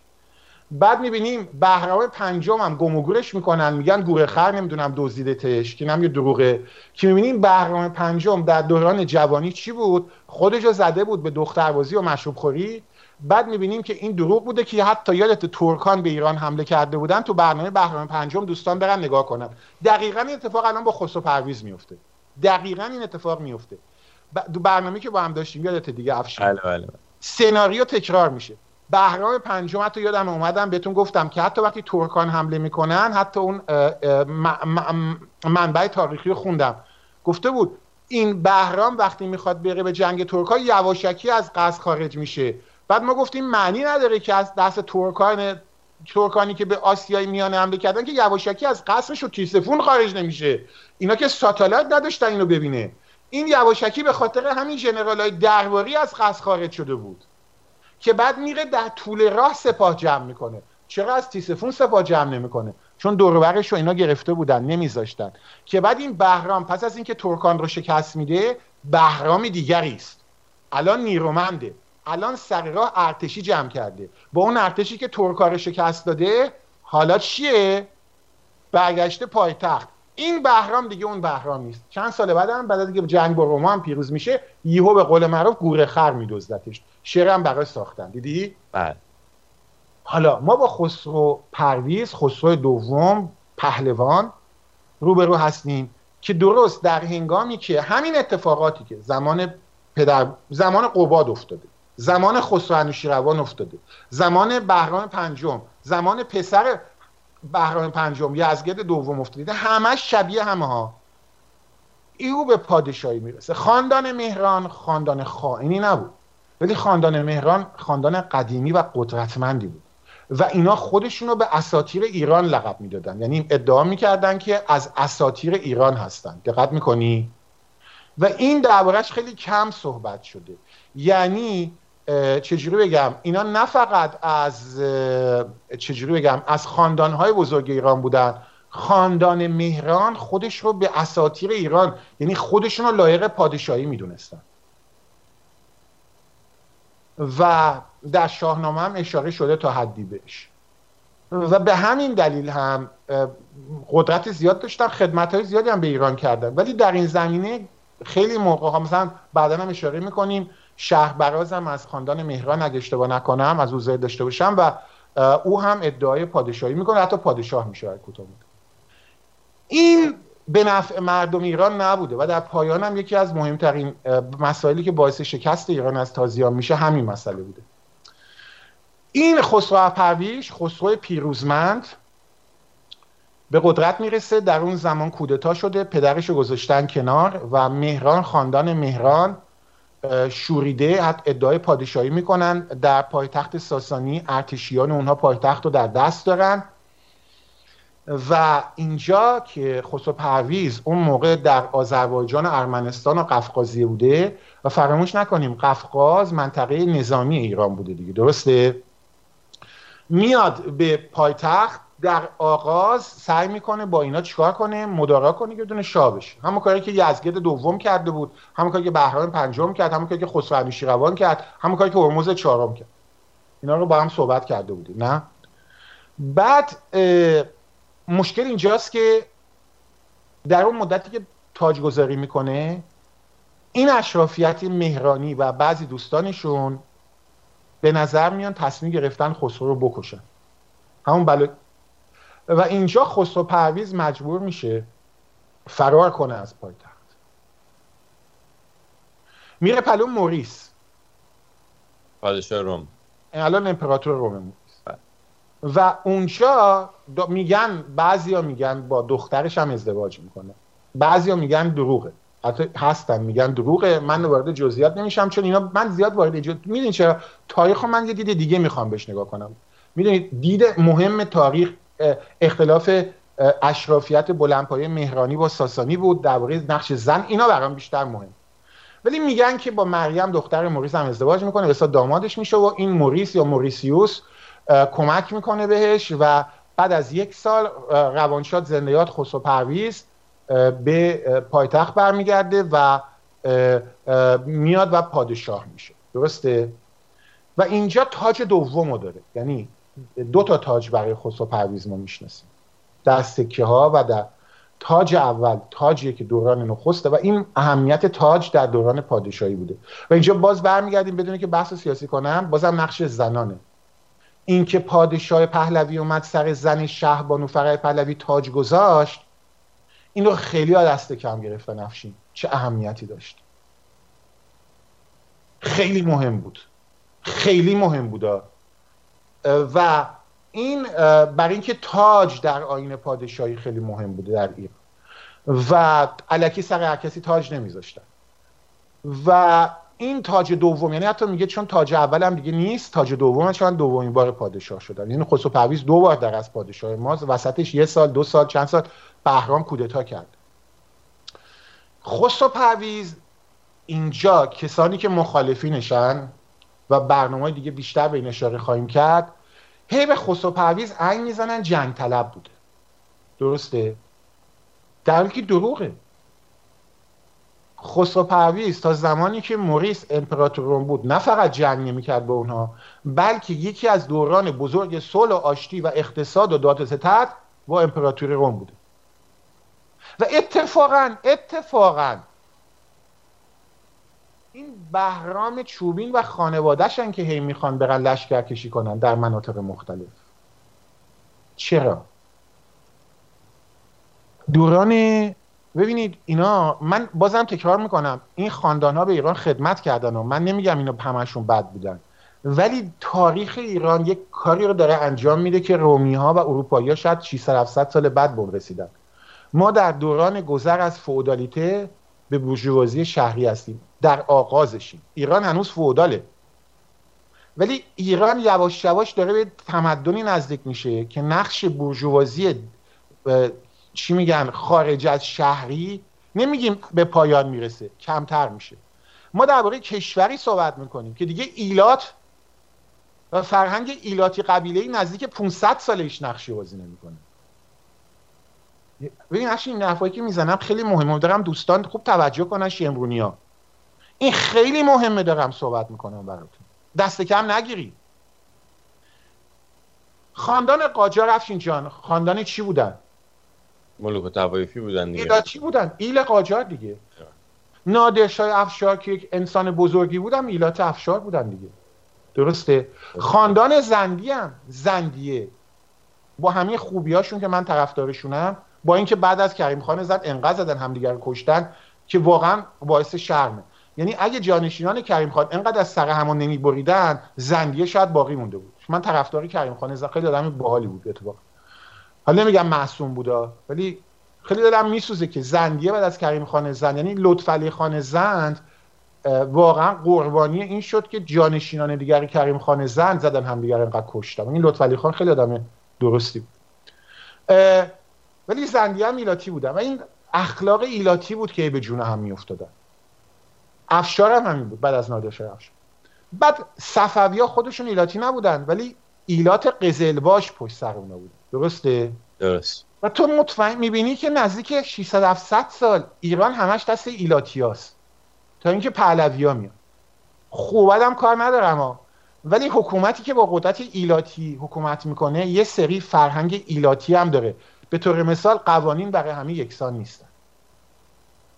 بعد می‌بینیم بهرام پنجم هم گموگورش می‌کنن میگن گوره خر نمی‌دونم دزدیدتش که نم یه دروغه. که می‌بینیم بهرام پنجم در دوران جوانی چی بود؟ خودشو زده بود به دختربازی و مشروب خوری. بعد می‌بینیم که این دروغ بوده که حتی یادت ترکان به ایران حمله کرده بودن تو برنامه بهرام پنجم دوستان برن نگاه کنن. دقیقا این اتفاق الان با خسرو پرویز میفته دقیقا این اتفاق میفته دو برنامه که با هم داشتیم یادت دیگه افشین. بله بله. سناریو تکرار میشه. بهرام پنجم حتی یادم اومدم بهتون گفتم که حتی وقتی ترکان حمله می‌کنن حتی اون منبع تاریخی رو خوندم. گفته بود این بهرام وقتی می‌خواد بره به جنگ ترکا یواشکی از قصد خارج میشه. بعد ما گفتیم معنی نداره که از دست ترکان ترکانی که به آسیای میانه حمله کردن که یواشکی از قصرش و تیسفون خارج نمیشه. اینا که ساتالایت نداشتن اینو ببینه. این یواشکی به خاطر همین جنرال های درباری از قصر خارج شده بود. که بعد میره در طول راه سپاه جمع می‌کنه. چرا از تیسفون سپاه جمع نمی‌کنه؟ چون دوربرش رو اینا گرفته بودن نمیذاشتن. که بعد این بهرام پس از اینکه ترکان رو شکست میده بهرام دیگری است. الان نیرومنده. الان سر راه ارتشی جمع کرده. با اون ارتشی که ترکار شکست داده حالا چیه؟ برگشته پایتخت این بهرام دیگه اون بهرام نیست. چند سال بعد هم بعد دیگه جنگ با روما هم پیروز میشه یهو به قول معروف گوره خر میدزدتش. شعرم برای ساختن. دیدی؟ بله. حالا ما با خسرو پرویز خسرو دوم پهلوان روبرو هستیم که درست در هنگامی که همین اتفاقاتی که زمان پدر زمان قباد افتاده. زمان خسرو انوشیروان افتاده. زمان بهرام پنجم زمان پسر بهرام پنجم یزگرد دوم افتاده. همش شبیه همه ها ایو به پادشاهی می‌رسه. خاندان مهران خاندان خائنی نبود. ولی خاندان مهران خاندان قدیمی و قدرتمندی بود. و اینا خودشون رو به اساتیر ایران لقب می‌دادن. یعنی ادعا می‌کردن که از اساتیر ایران هستن. دقت می‌کنی؟ و این دربارش خیلی کم صحبت شده. یعنی چجوری بگم؟ اینا نه فقط از چجوری بگم؟ از خاندانهای بزرگ ایران بودن. خاندان مهران خودش رو به اساتیر ایران یعنی خودشون رو لایق پادشاهی می‌دونستن. و در شاهنامه هم اشاره شده تا حدی بهش. و به همین دلیل هم قدرت زیاد داشتن خدمت های زیادی هم به ایران کردن. ولی در این زمینه خیلی موقع ها مثلا بعدا هم اشاره می‌کنیم برازم از خاندان مهران اگه اشتباه نکنم از او داشته باشم و او هم ادعای پادشاهی می‌کنه حتی پادشاه میشه کوتاه این به نفع مردم ایران نبوده و در پایان هم یکی از مهمترین مسائلی که باعث شکست ایران از تازیان میشه همین مسئله بوده. این خسرو پرویش خسرو پیروزمند به قدرت می‌رسه در اون زمان کودتا شده پدرش رو گذاشتن کنار و مهران خاندان مهران شوریده ادعای پادشاهی می‌کنن. در پایتخت ساسانی ارتشیان اونها پایتخت رو در دست دارن. و اینجا که خسرو پرویز اون موقع در آذربایجان و ارمنستان و قفقازیه بوده و فراموش نکنیم قفقاز منطقه نظامی ایران بوده دیگه. درسته؟ میاد به پایتخت در آغاز سعی می‌کنه با اینا چیکار کنه؟ مدارا کنه که دونه شاه بشه. همون کاری که یزگرد دوم کرده بود همون کاری که بهرام پنجم کرد همون کاری که خسرو روان کرد همون کاری که هرمز چهارم کرد. اینا رو با هم صحبت کرده بودیم نه؟ بعد مشکل اینجاست که در اون مدتی که تاج گذاری می‌کنه این اشرافیت مهرانی و بعضی دوستانشون به نظر میان تصمیم گرفتن خسرو رو بکشن. همون بلا و اینجا خسرو پرویز مجبور میشه فرار کنه از پایتخت. میره پلو موریس. پادشاه روم. الان امپراتور روم موریس. و اونجا میگن بعضیا میگن با دخترش هم ازدواج می‌کنه. بعضیا میگن دروغه. حتی هستن میگن دروغه. من وارد جزئیات نمیشم چون اینا من زیاد وارد جزئیات می‌دونید چرا؟ تاریخ من یه دید دیگه می‌خوام بهش نگاه کنم. می‌دونید دید مهم تاریخ اختلاف اشرافیت بلندپایه مهرانی با ساسانی بود. درباره نقش زن اینا برام بیشتر مهم. ولی میگن که با مریم دختر موریس هم ازدواج می‌کنه. به دامادش میشه و این موریس یا موریسیوس کمک می‌کنه بهش و بعد از یک سال روانشاد زندیات خسرو پرویز به پایتخت برمیگرده و میاد و پادشاه میشه. درسته؟ و اینجا تاج دوم داره. یعنی دو تا تاج برای خسرو پرویز ما می‌شناسیم. در سکه ها و در تاج اول تاجیه که دوران نخسته و این اهمیت تاج در دوران پادشاهی بوده. و اینجا باز برمیگردیم بدون که بحث سیاسی کنم بازم نقش زنانه. اینکه پادشاه پهلوی اومد سر زن شهبانو فرای پهلوی تاج گذاشت این رو خیلی ها دست کم گرفتن افشین چه اهمیتی داشت. خیلی مهم بود. خیلی مهم بود. و این برای اینکه تاج در آین پادشاهی خیلی مهم بوده در ایران. و علکی سر هر کسی تاج نمیذاشتن. و این تاج دوم یعنی حتی میگه چون تاج اول هم دیگه نیست تاج دوم چون دومین بار پادشاه شدن. یعنی خسرو پرویز دو بار در از پادشاه ماست وسطش یه سال دو سال چند سال بهرام کودتا کرد. خسرو پرویز اینجا کسانی که مخالفینشن و برنامه دیگه بیشتر به این اشاره خواهیم کرد. هی به خسرو پرویز عین می‌زنن جنگ طلب بوده. درسته؟ در که دروغه. خسرو پرویز تا زمانی که موریس امپراتور بود نه فقط جنگ نمی‌کرد به اونها بلکه یکی از دوران بزرگ صلح و آشتی و اقتصاد و داد ستد با امپراتور روم بوده. و اتفاقا اتفاقا این بهرام چوبین و خانوادهشن که هی می‌خوان برن لشکر کشی کنن در مناطق مختلف. چرا؟ دوران ببینید اینا من بازم تکرار می‌کنم این خاندان ها به ایران خدمت کردن و من نمیگم اینا همشون بد بودن. ولی تاریخ ایران یک کاری رو داره انجام میده که رومی ها و اروپایی ها شاید 600 700 سال بعد بون رسیدن. ما در دوران گذر از فودالیته به بورژوازی شهری هستیم. در آغازشیم. ایران هنوز فوداله. ولی ایران یواش یواش داره به تمدنی نزدیک میشه که نقش بورژوازی چی میگن خارج از شهری نمیگیم به پایان می‌رسه کمتر میشه. ما درباره کشوری صحبت می‌کنیم که دیگه ایلات و فرهنگ ایلاتی قبیله نزدیک 500 ساله ایش نقشی بازی نمی‌کنه. ببین این حرفایی که می‌زنم خیلی مهمه. دارم دوستان خوب توجه کنن شمرونی ها این خیلی مهمه دارم صحبت می‌کنم براتون. دست کم نگیری. خاندان قاجار افشین جان خاندان چی بودن؟ ملوک توایفی بودن دیگه. ایلاتی بودن؟ ایل قاجار دیگه. نادرشاه افشار که یک انسان بزرگی بودم ایلات افشار بودن دیگه. درسته؟ خاندان زندی هم زندیه با همه خوبیاشون که من طرفدارشونم با اینکه بعد از کریم خان زد انقدر زدن همدیگر کشتن که واقعا باعث شرمه. یعنی اگه جانشینان کریم خان انقدر از سر همون نمی بریدن زندیه شاید باقی مونده بود. من طرفدار کریم خان خیلی آدم باحالی بود اتفاق حالا نمیگم معصوم بودا ولی خیلی دلم میسوزه که زندیه بعد از کریم خان زند یعنی لطفعلی خان زند واقعا قربانی این شد که جانشینان دیگر کریم خان زند زدن هم دیگر انقدر کشتن. این لطفعلی خان خیلی آدم درستی بود. ولی زندیه هم ایلاتی بودن. و این اخلاق ایلاتی بود که به جون هم میافتادن. افشار هم همین بود بعد از نادرشاه افشار. بعد صفوی ها خودشون ایلاتی نبودن ولی ایلات قزلباش پشت سر اونا بود درسته؟ درست. و تو مطمئن می‌بینی که نزدیک 600 700 سال ایران همش دست ایلاتیاست تا اینکه پهلوی ها میان. خوبت هم کار ندارم ها ولی حکومتی که با قدرت ایلاتی حکومت می‌کنه یه سری فرهنگ ایلاتی هم داره. به طور مثال قوانین برای همه یکسان نیستن.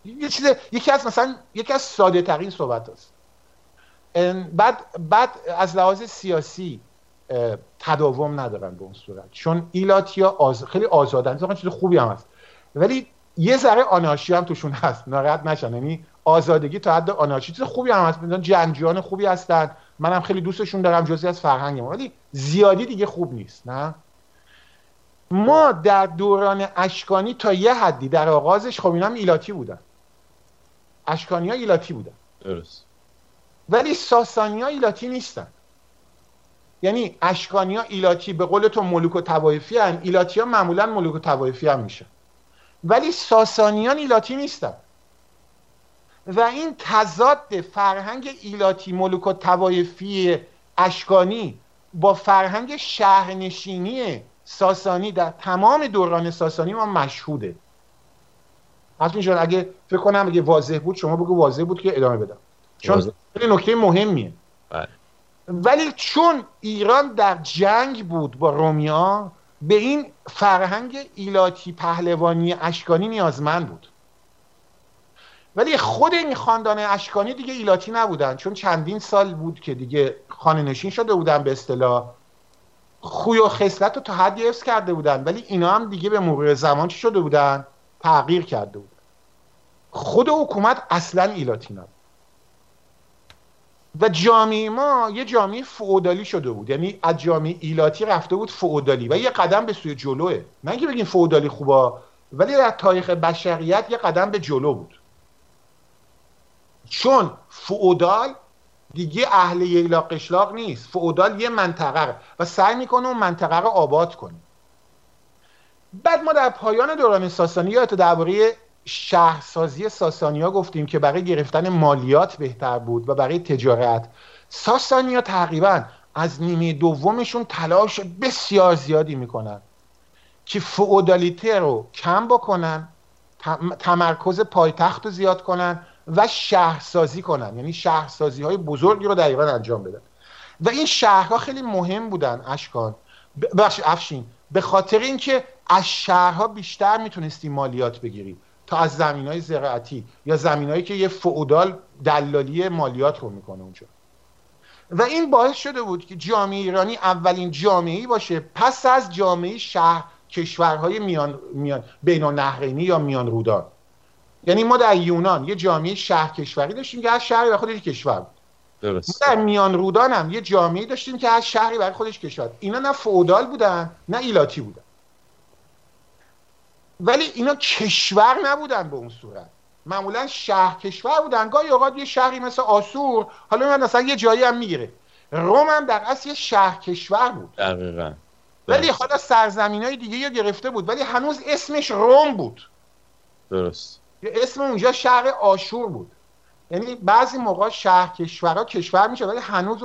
یه چیز یکی از مثلا یکی از ساده ترین صحبت هست بعد بعد از لحاظ سیاسی تداوم ندارن به اون صورت. چون ایلاتیا آز... خیلی آزادن. واقعا چیز خوبی هم هست. ولی یه ذره آنارشی هم توشون هست. ناراحت نشن. یعنی آزادگی تا حد آنارشی چیز خوبی هم هست. می‌دونن جنگیان خوبی هستن. منم خیلی دوستشون دارم جزی از فرهنگم. ولی زیادی دیگه خوب نیست نه؟ ما در دوران اشکانی تا یه حدی در آغازش خب اینا ایلاتی بودن. اشکانی ها ایلاتی بودن. درست. ولی ساسانی ها ایلاتی نیستن. یعنی اشکانی ها ایلاتی به قول تو ملوک و توایفی هن ایلاتی ها معمولا ملوک و توایفی هم میشن. ولی ساسانیان ایلاتی نیستن. و این تضاد فرهنگ ایلاتی ملوک و توایفی اشکانی با فرهنگ شهرنشینی ساسانی در تمام دوران ساسانی ما مشهوده. حتمی جان اگه فکر کنم اگه واضح بود شما بگو واضح بود که ادامه بدم. چون خیلی نکته مهمیه. بله. ولی چون ایران در جنگ بود با رومیا به این فرهنگ ایلاتی پهلوانی اشکانی نیازمند بود. ولی خود این خاندان اشکانی دیگه ایلاتی نبودن چون چندین سال بود که دیگه خانه نشین شده بودن به اصطلاح. خوی و خصلت رو تا حدی حفظ کرده بودن ولی اینا هم دیگه به مرور زمان چی شده بودن؟ تغییر کرده بودن خود حکومت اصلا ایلاتی نبود و جامعه ما یه جامعه فعودالی شده بود. یعنی از جامعه ایلاتی رفته بود فعودالی و یه قدم به سوی جلوه. نه اینکه بگیم فعودالی خوبا ولی در تاریخ بشریت یه قدم به جلو بود. چون فعودال دیگه اهل ییلا قشلاق نیست. فعودال یه منطقه و سعی می‌کنه اون منطقه رو آباد کنه. بعد ما در پایان دوران ساسانی یا درباره شهرسازی ساسانیا گفتیم که برای گرفتن مالیات بهتر بود و برای تجارت. ساسانیا تقریبا از نیمه دومشون تلاش بسیار زیادی می‌کنن که فعودالیته رو کم بکنن تمرکز پایتخت رو زیاد کنن و شهرسازی کنن. یعنی شهرسازی های بزرگی رو در انجام بدن. و این شهرها خیلی مهم بودن اشکان. بخش افشین. به خاطر اینکه از شهرها بیشتر می‌تونستی مالیات بگیری تا از زمین های زراعتی یا زمین هایی که یه فعودال دلالی مالیات رو می‌کنه اونجا. و این باعث شده بود که جامعه ایرانی اولین جامعه باشه پس از جامعه شهر کشورهای میان, میان بین النهرینی یا میان رودان یعنی ما در یونان یه جامعه شهر کشوری داشتیم که از شهری برای خودش کشور بود. درست. ما در میان رودان هم یه جامعه داشتیم که از شهری برای خودش کشور اینا نه فعودال بودن نه ایلاتی بودن. ولی اینا کشور نبودن به اون صورت. معمولا شهر کشور بودن. گاهی اوقات یه شهری مثل آسور حالا من مثلا یه جایی هم می‌گیره. روم هم در اصل یه شهر کشور بود. دقیقا. ولی حالا سرزمین های دیگه یا گرفته بود. ولی هنوز اسمش روم بود. درست. اسم اونجا شهر آشور بود. یعنی بعضی موقع شهر کشورها کشور میشه ولی هنوز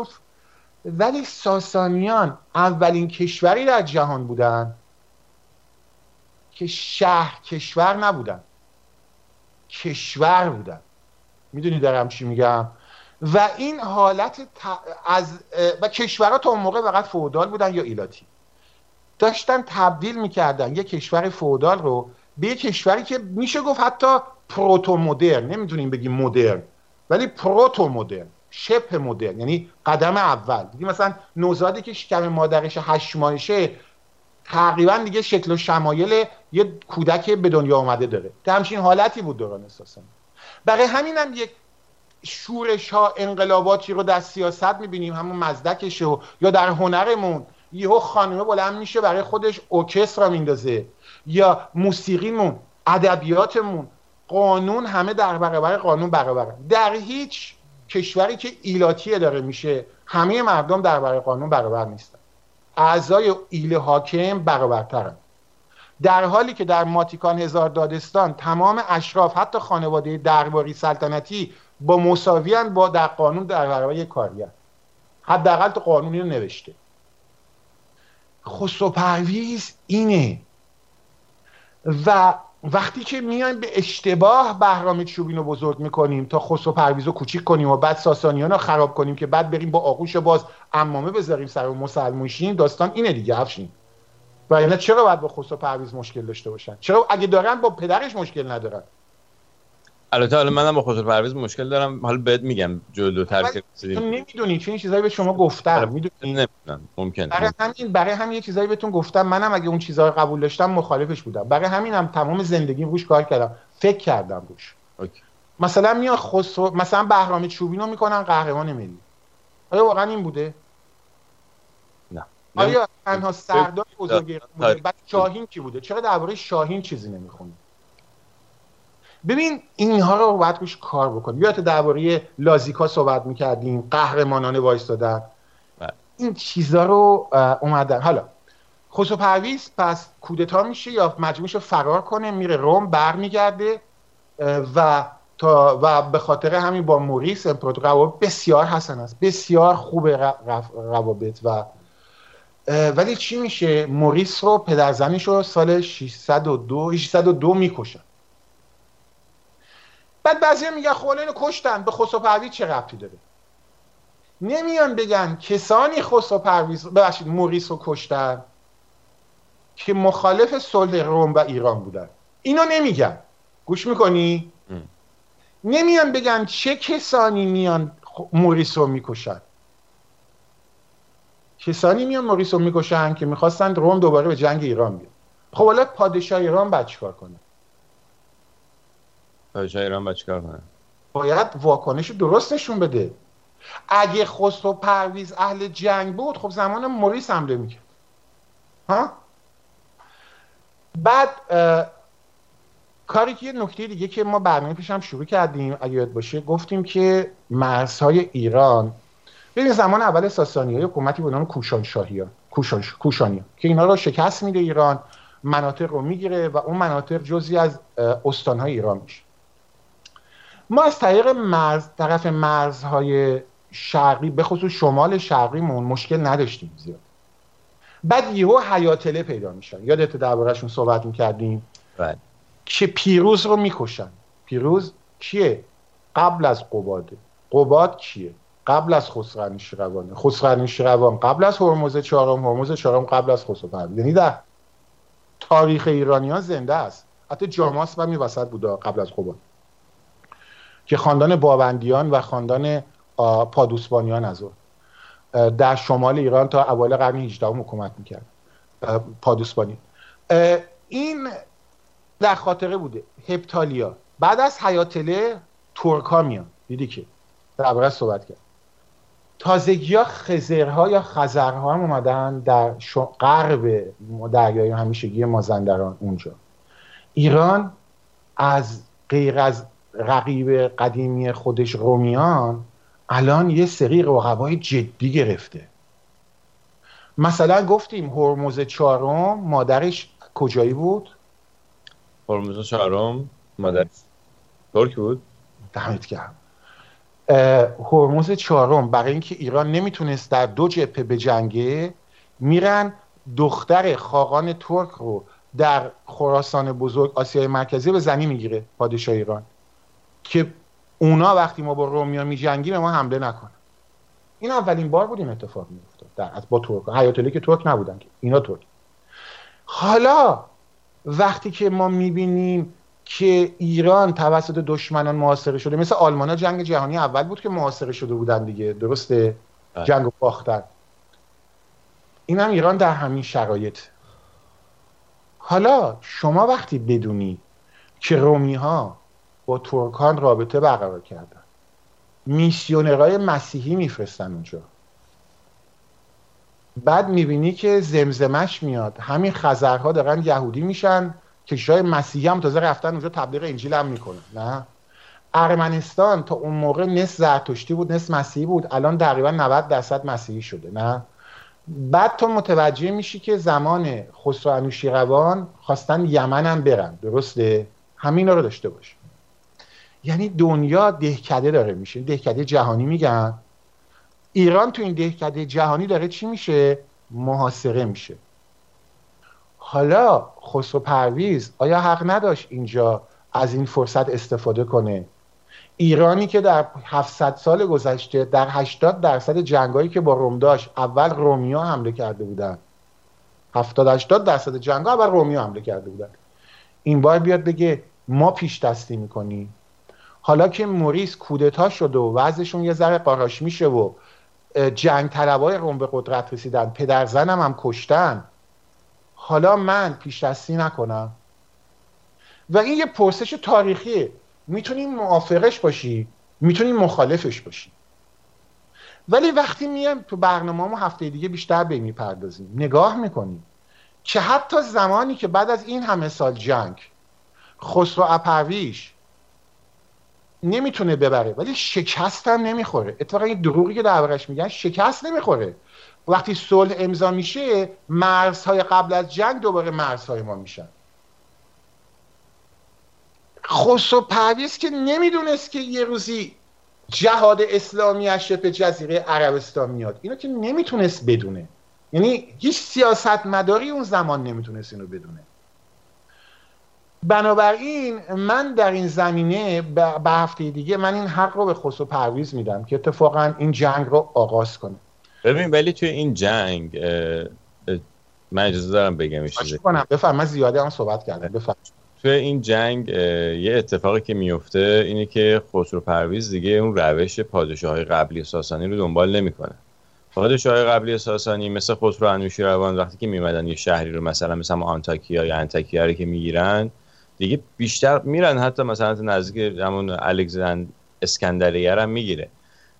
ولی ساسانیان اولین کشوری در جهان بودن که شهر کشور نبودن. کشور بودن. می‌دونی دارم چی میگم؟ و این حالت از و کشورها تا اون موقع فقط فودال بودن یا ایلاتی. داشتن تبدیل می‌کردن یه کشور فودال رو به یه کشوری که میشه گفت حتی پروتو مدرن. نمی‌تونیم بگیم مدرن. ولی پروتو مدرن شبه مدرن یعنی قدم اول. دیگه مثلا نوزادی که شکم مادرش هشت ماهشه تقریبا دیگه شکل و شمایل یه کودک به دنیا آمده داره. که همچین حالتی بود دوران اساسا. برای همین هم یک شورش ها انقلاباتی رو در سیاست می‌بینیم همون مزدکشه و یا در هنرمون. یهو خانمه بلند میشه برای خودش را میندازه. یا موسیقیمون ادبیاتمون قانون همه در برابر قانون برابر. در هیچ کشوری که ایلاتی داره میشه همه مردم در برابر قانون برابر نیستن. اعضای ایل حاکم برابرترن. در حالی که در ماتیکان هزار دادستان تمام اشراف حتی خانواده درباری سلطنتی با مساویان با در قانون در برابر یک کاریه حداقل تو قانونی رو نوشته. خسرو پرویز اینه. و وقتی که میایم به اشتباه بهرام چوبین رو بزرگ می‌کنیم تا خسرو پرویز رو کوچیک کنیم و بعد ساسانیان رو خراب کنیم که بعد بریم با آغوش باز امامه بذاریم سر مسلموشین داستان اینه دیگه افشین. و اینا چرا باید با خسرو پرویز مشکل داشته باشن؟ چرا اگه دارن با پدرش مشکل ندارن؟ البته حالا منم با خسرو پرویز مشکل دارم. حالا بهت میگم جلوتر که تو نمی‌دونی چه این چیزایی به شما گفتم. می‌دونی؟ نمی‌دونم. ممکنه. برای همین برای همین یه چیزایی بهتون گفتم. منم اگه اون چیزها رو قبول داشتم مخالفش بودم. برای همینم تمام زندگیم روش کار کردم. فکر کردم روش. okay. مثلا میاد خسرو مثلا بهرام چوبینو می‌کنن قهرمان ملی. آیا واقعا این بوده؟ نه. آیا تنها سردار بزرگ بوده بعد شاهین کی بوده؟ چرا درباره شاهین چیزی نمی‌خونی؟ ببین اینها رو باید روش کار بکنیم یادت درباره لازیکا صحبت می‌کردیم قهرمانان وایستادن. بله. این چیزا رو اومدن. حالا خسرو پرویز پس کودتا میشه یا مجموعش فرار کنه میره روم برمیگرده و تا و به خاطر همین با موریس امپراتور روابط بسیار حسنه است. بسیار خوب روابط و ولی چی میشه؟ موریس رو پدرزنش رو سال 602 602 می‌کشن. بعد بعضی میگن خب اینو کشتن. به خسرو پرویز چه ربطی داره؟ نمیان بگن کسانی خسرو پرویز ببخشید موریس رو کشتن که مخالف صلح روم و ایران بودن. اینو نمیگن. گوش می‌کنی؟ نمیان بگن چه کسانی میان موریس رو می‌کشن. کسانی میان موریس رو می‌کشن که می‌خواستن روم دوباره به جنگ ایران بیاد خب حالا پادشاه ایران باید چیکار کنه؟ پادشاه ایران باید چیکار کنه باید واکنش درست نشون بده. اگه خسرو پرویز اهل جنگ بود خب زمان موریس حمله می‌کرد. ها؟ بعد کاری که یه نکته دیگه که ما برنامه پیشم شروع کردیم اگه یاد باشه گفتیم که مرزهای ایران ببین زمان اول ساسانی های حکومتی نام کوشان شاهی ها. کوشان کوشانی که اینا رو شکست میده ایران مناطق رو می‌گیره و اون مناطق جزی از استانهای ایران میشه. ما از طریق مرز طرف مرزهای شرقی به خصوص شمال شرقیمون مشکل نداشتیم زیاد. بعد یهو حیاتله پیدا میشن. یادت دربارهشون صحبت می‌کردیم؟ بله. که پیروز رو می‌کشن. پیروز کیه؟ قبل از قباده. قباد کیه؟ قبل از خسرو خسرو روان قبل از هرمز چهارم هرمز چهارم قبل از خسرو یعنی در تاریخ ایرانیان زنده است. حتی جاماس هم وسط بوده قبل از قباد. که خاندان باوندیان و خاندان پادوسبانیان از در شمال ایران تا اوایل قرن 18 حکومت می‌کرد. پادوسبانی. این در خاطره بوده. هپتالیا. بعد از حیاتله ترکا میان. دیدی که درباره صحبت کرد. تازگی ها خزرها یا خزرها هم اومدن در غرب دریای همیشگی مازندران اونجا. ایران از غیر از رقیب قدیمی خودش رومیان الان یه سری رقبای جدی گرفته. مثلا گفتیم هرمز چهارم مادرش کجایی بود؟ هرمز چهارم مادر ترک بود؟ دمت گرم. هرمز چهارم برای اینکه ایران نمی‌تونست در دو جبهه بجنگه میرن دختر خاقان ترک رو در خراسان بزرگ آسیای مرکزی به زنی می‌گیره پادشاه ایران. که اونا وقتی ما با رومیا میجنگیم ما حمله نکنن. این اولین بار بود این اتفاق میافتاد. در با ترک. حیات که ترک نبودن که. اینا ترک. حالا وقتی که ما می‌بینیم که ایران توسط دشمنان محاصره شده مثل آلمان ها جنگ جهانی اول بود که محاصره شده بودن دیگه. درسته؟ بله. جنگ و باختن. این هم ایران در همین شرایط. حالا شما وقتی بدونی که رومی ها با ترکان رابطه برقرار کردن. میسیونرهای مسیحی میفرستن اونجا. بعد می‌بینی که زمزمش میاد. همین خزرها دارن یهودی میشن کشورهای مسیحی هم تازه رفتن اونجا تبلیغ انجیل هم می‌کنن. نه؟ ارمنستان تا اون موقع نصف زرتشتی بود نصف مسیحی بود. الان تقریبا 90 درصد مسیحی شده. نه؟ بعد تو متوجه میشی که زمان خسرو انوشیروان خواستن یمن هم برن. درسته؟ همین رو داشته باش. یعنی دنیا دهکده داره میشه. دهکده جهانی میگن. ایران تو این دهکده جهانی داره چی میشه؟ محاصره میشه. حالا خسرو پرویز آیا حق نداشت اینجا از این فرصت استفاده کنه؟ ایرانی که در 700 سال گذشته در 80 درصد جنگایی که با روم داشت اول رومیا حمله کرده بودن. 70 80 درصد جنگ اول رومیا حمله کرده بودن. این بار بیاد بگه ما پیش دستی می‌کنیم. حالا که موریس کودتا شده و وضعشون یه ذره قاراش میشه و جنگ طلبای روم به قدرت رسیدن پدر زنم هم کشتن. حالا من پیش دستی نکنم. و این یه پرسش تاریخیه می‌تونی موافقش باشی می‌تونی مخالفش باشی. ولی وقتی میایم تو برنامه هفته دیگه بیشتر به می‌پردازیم. نگاه می‌کنیم. که حتی زمانی که بعد از این همه سال جنگ خسرو اپرویش نمی‌تونه ببره ولی شکست هم نمی‌خوره. اتفاقا این دروغی که دربارش میگن شکست نمی‌خوره. وقتی صلح امضا میشه مرزهای قبل از جنگ دوباره مرزهای ما میشن. خسرو پرویز که نمی‌دونست که یه روزی جهاد اسلامی از شبه جزیره عربستان میاد. اینو که نمی‌تونست بدونه. یعنی هیچ سیاست مداری اون زمان نمی‌تونست اینو بدونه. بنابراین من در این زمینه به هفته دیگه من این حق رو به خسرو پرویز میدم که اتفاقا این جنگ رو آغاز کنه. ببین ولی توی این جنگ من اجازه دارم بگم کنم. بفرم من زیاده هم صحبت کردم. بفرم توی این جنگ یه اتفاقی که میفته اینه که خسرو پرویز دیگه اون روش پادشاه های قبلی ساسانی رو دنبال نمی‌کنه. پادشاه قبلی ساسانی مثل خسرو انوشیروان وقتی که میمدن یه شهری رو مثلا مثلا آنتاکیا یا انتاکیا رو که می‌گیرن دیگه بیشتر میرن حتی مثلا نزدیک همون الکساندر اسکندریه هم می‌گیره.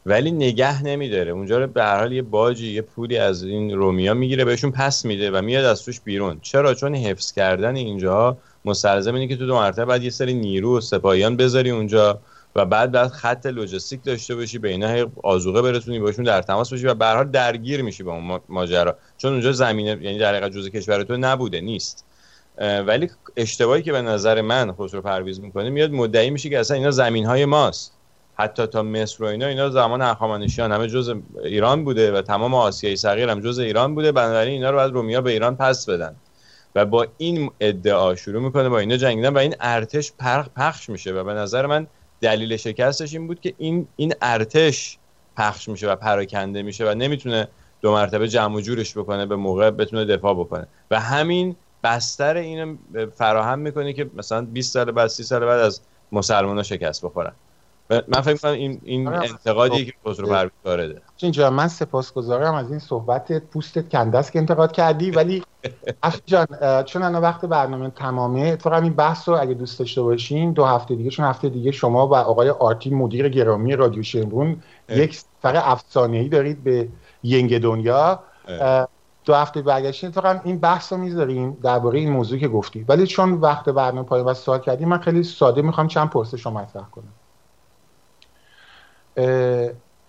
ولی نگه نمیداره. اونجا رو به هر حال یه باجی یه پولی از این رومیا می‌گیره بهشون پس میده و میاد از توش بیرون. چرا؟ چون حفظ کردن اینجا مستلزم اینه که تو دو مرتبه بعد یه سری نیرو و سپاهیان بذاری اونجا و بعد بعد خط لوجستیک داشته باشی به اینا آزوقه برسونی باشون در تماس باشی و به درگیر میشی با اون ماجرا. چون اونجا زمینه یعنی در حقیقت جزء کشور تو نبوده نیست. ولی اشتباهی که به نظر من خسرو پرویز می‌کنه میاد مدعی میشه که اصلا اینا زمین های ماست. حتی تا مصر و اینا اینا زمان هخامنشیان همه جز ایران بوده و تمام آسیای صغیر هم جز ایران بوده. بنابراین اینا رو بعد رومیا به ایران پس بدن. و با این ادعا شروع می‌کنه با اینا جنگیدن و این ارتش پخش میشه. و به نظر من دلیل شکستش این بود که این این ارتش پخش میشه و پراکنده میشه و نمی‌تونه دو مرتبه جمع و جورش بکنه به موقع بتونه دفاع بکنه. و همین بستر اینو فراهم می‌کنه که مثلا 20 سال بعد 30 سال بعد از مسلمان شکست بخورن. من فکر کنم این این آره. انتقادی که خسرو پرویز وارده اینجا من سپاسگزارم از این صحبت پوستت کندست که انتقاد کردی ولی جان چون الان وقت برنامه تمامه اتفاقا این بحث رو اگه دوست داشته باشین دو هفته دیگه چون هفته دیگه شما و آقای آرتی مدیر گرامی رادیو شمرون یک سفر افسانه‌ای دارید به ینگ دنیا. دو هفته برگشتین اتفاقا این بحث رو می‌ذاریم درباره این موضوع که گفتی ولی چون وقت برنامه پایان و سوال کردیم من خیلی ساده می‌خوام چند پرسش رو مطرح کنم.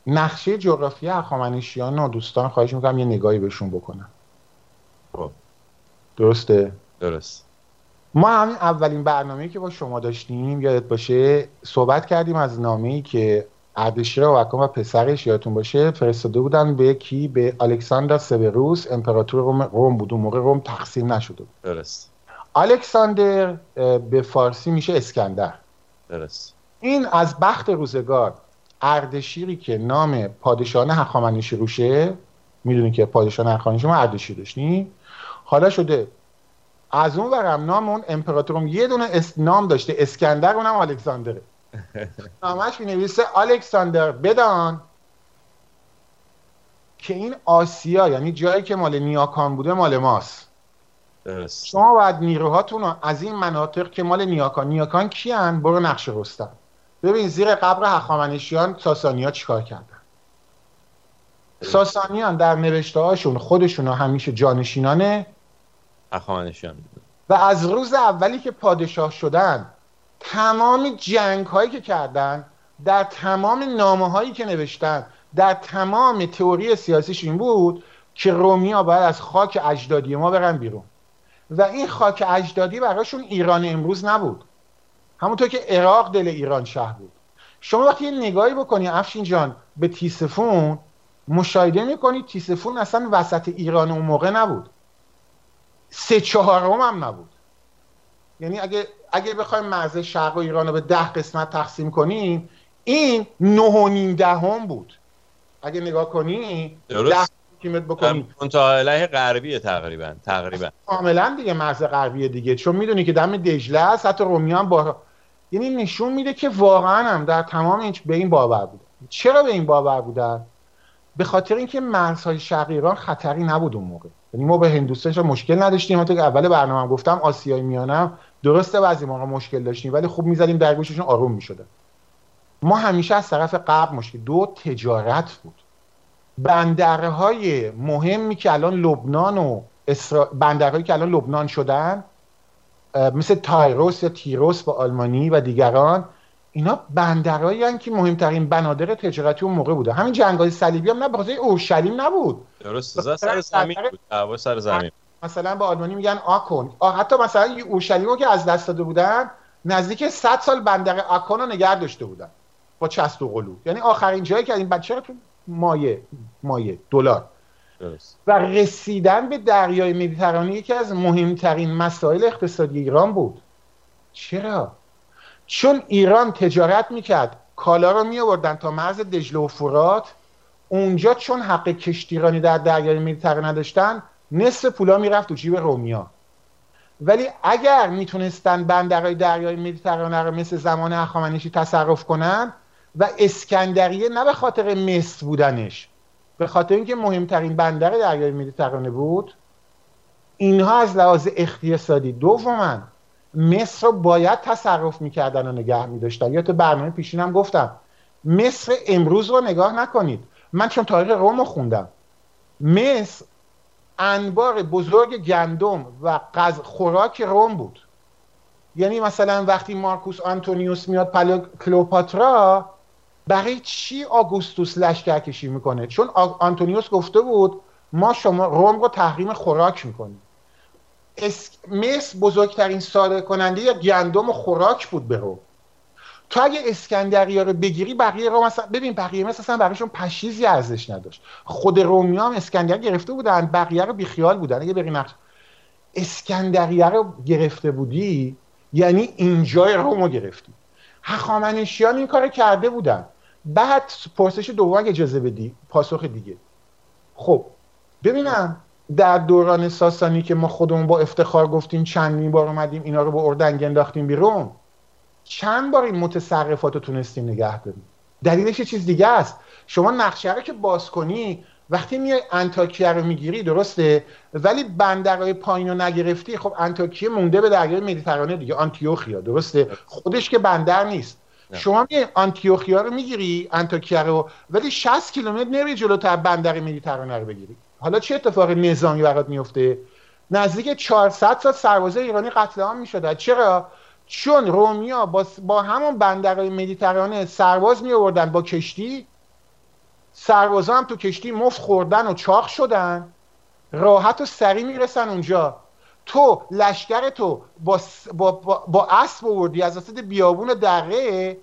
نقشه جغرافی هخامنشیان و دوستان خواهش می‌کنم یه نگاهی بهشون بکنم. خب. درسته؟ درست. ما همین اولین برنامه‌ای که با شما داشتیم یادت باشه صحبت کردیم از نامه‌ای که اردشیر و و پسرش یادتون باشه فرستاده بودن به کی؟ به الکساندر سوروس امپراتور روم, روم بود. اون موقع روم تقسیم نشده بود. درست. الکساندر به فارسی میشه اسکندر. درست. این از بخت روزگار اردشیری که نام پادشاهان هخامنشی روشه می‌دونی که پادشاهان هخامنشی ما اردشیر داشتیم. حالا شده از اون ورم نام اون امپراتورم یه دونه نام داشته اسکندر اونم الکساندره. نامش می نویسه الکساندر بدان. که این آسیا یعنی جایی که مال نیاکان بوده مال ماست. درست. شما باید نیروهاتون رو از این مناطق که مال نیاکان نیاکان کیان برو نقش رستم. ببین زیر قبر هخامنشیان ساسانیا چیکار کردن؟ ساسانیان در نوشته هاشون خودشون همیشه جانشینان هخامنشیان. و از روز اولی که پادشاه شدن تمام جنگ هایی که کردن در تمام نامه هایی که نوشتن در تمام تئوری سیاسیش این بود که رومیا باید از خاک اجدادی ما برن بیرون. و این خاک اجدادی براشون ایران امروز نبود. همونطور که عراق دل ایران شهر بود. شما وقتی یه نگاهی بکنی افشین جان به تیسفون مشاهده می‌کنی تیسفون اصلا وسط ایران اون موقع نبود. سه چهارم هم نبود. یعنی اگه اگه بخوایم مرز شرق و ایران رو به ده قسمت تقسیم کنیم این نه و نیم دهم بود. اگه نگاه کنی درست. کیمت بکنی منطقه غربیه تقریبا تقریبا. کاملا دیگه مرز غربیه دیگه. چون می‌دونی که دم دجله است حتی رومیان با یعنی نشون میده که واقعا هم در تمام این به این باور بود چرا به این باور بودن به خاطر اینکه مرزهای شرق ایران خطری نبود اون موقع. یعنی ما به هندوستان مشکل نداشتیم؟ حتی که اول برنامه گفتم آسیای میانم درسته بعضی موقع مشکل داشتیم ولی خوب می‌زدیم در گوششون آروم می‌شدن. ما همیشه از طرف قبل مشکل دو تجارت بود. بندرهای مهمی که الان لبنان و اسرا... بندرهایی که الان لبنان شدن مثل تایروس یا تیروس با آلمانی و دیگران اینا بندرهایی که مهمترین بنادر تجارتی اون موقع بوده. همین جنگای صلیبی هم نه بخاطر اورشلیم نبود. درست سر زمین بود سر زمین. مثلا به آلمانی میگن آکن حتی مثلا اورشلیم که از دست داده بودن نزدیک 100 سال بندر آکن رو نگه داشته بودن با چست و قلو یعنی آخرین جایی که این بچه تو مایه مایه دلار. و رسیدن به دریای مدیترانه یکی از مهمترین مسائل اقتصادی ایران بود. چرا؟ چون ایران تجارت می‌کرد کالا رو میآوردن تا مرز دجله و فرات. اونجا چون حق کشتیرانی در دریای مدیترانه نداشتن نصف پولا می‌رفت تو جیب رومیا. ولی اگر می‌تونستن بندرهای دریای مدیترانه رو مثل زمان هخامنشی تصرف کنن و اسکندریه نه به خاطر مصر بودنش به خاطر اینکه مهمترین بندر دریای مدیترانه بود اینها از لحاظ اقتصادی دوما مصر رو باید تصرف می‌کردن و نگه میداشتن. یا تو برنامه پیشینم گفتم مصر امروز رو نگاه نکنید. من چون تاریخ روم رو خوندم. مصر انبار بزرگ گندم و قز خوراک روم بود. یعنی مثلا وقتی مارکوس آنتونیوس میاد پلو کلوپاترا برای چی آگوستوس لشکر کشی می‌کنه؟ چون آنتونیوس گفته بود ما شما روم رو تحریم خوراک می‌کنیم. مصر بزرگترین صادر کننده گندم و خوراک بود به روم. تو اگه اسکندریا رو بگیری بقیه رو مثلا ببین بقیه مثلا اصلا برایشون پشیزی ارزش نداشت. خود رومیا هم اسکندر گرفته بودن بقیه رو بیخیال بودن. اگه بری نقش اسکندریه رو گرفته بودی یعنی اینجای رومو گرفتی. هخامنشیان این کار کرده بودن. بعد پرسش دوم اجازه بدی پاسخ دیگه. خب ببینم در دوران ساسانی که ما خودمون با افتخار گفتیم چندین بار اومدیم اینا رو با اردنگ انداختیم بیرون. چند بار این متصرفات رو تونستیم نگه داریم. دلیلش یه چیز دیگه است. شما نقشه رو که باز کنی وقتی میای انتاکیه رو می‌گیری درسته؟ ولی بندرهای پایین رو نگرفتی خب انتاکیه مونده به دریای مدیترانه دیگه آنتیوخیا درسته؟ خودش که بندر نیست. شما می آنتیوخیا رو می‌گیری انتاکیه رو ولی 60 کیلومتر نری جلوتر بندر مدیترانه رو بگیری. حالا چه اتفاق نظامی برات میفته؟ نزدیک 400 تا سربازه ایرانی قتل عام می‌شد چرا؟ چون رومیا با, با همون بندرهای مدیترانه سرباز می آوردن با کشتی سربازا هم تو کشتی مفت خوردن و چاق شدن. راحت و سریع می‌رسن اونجا. تو لشکر تو با, با, با, با اسب آوردی از وسط بیابون دره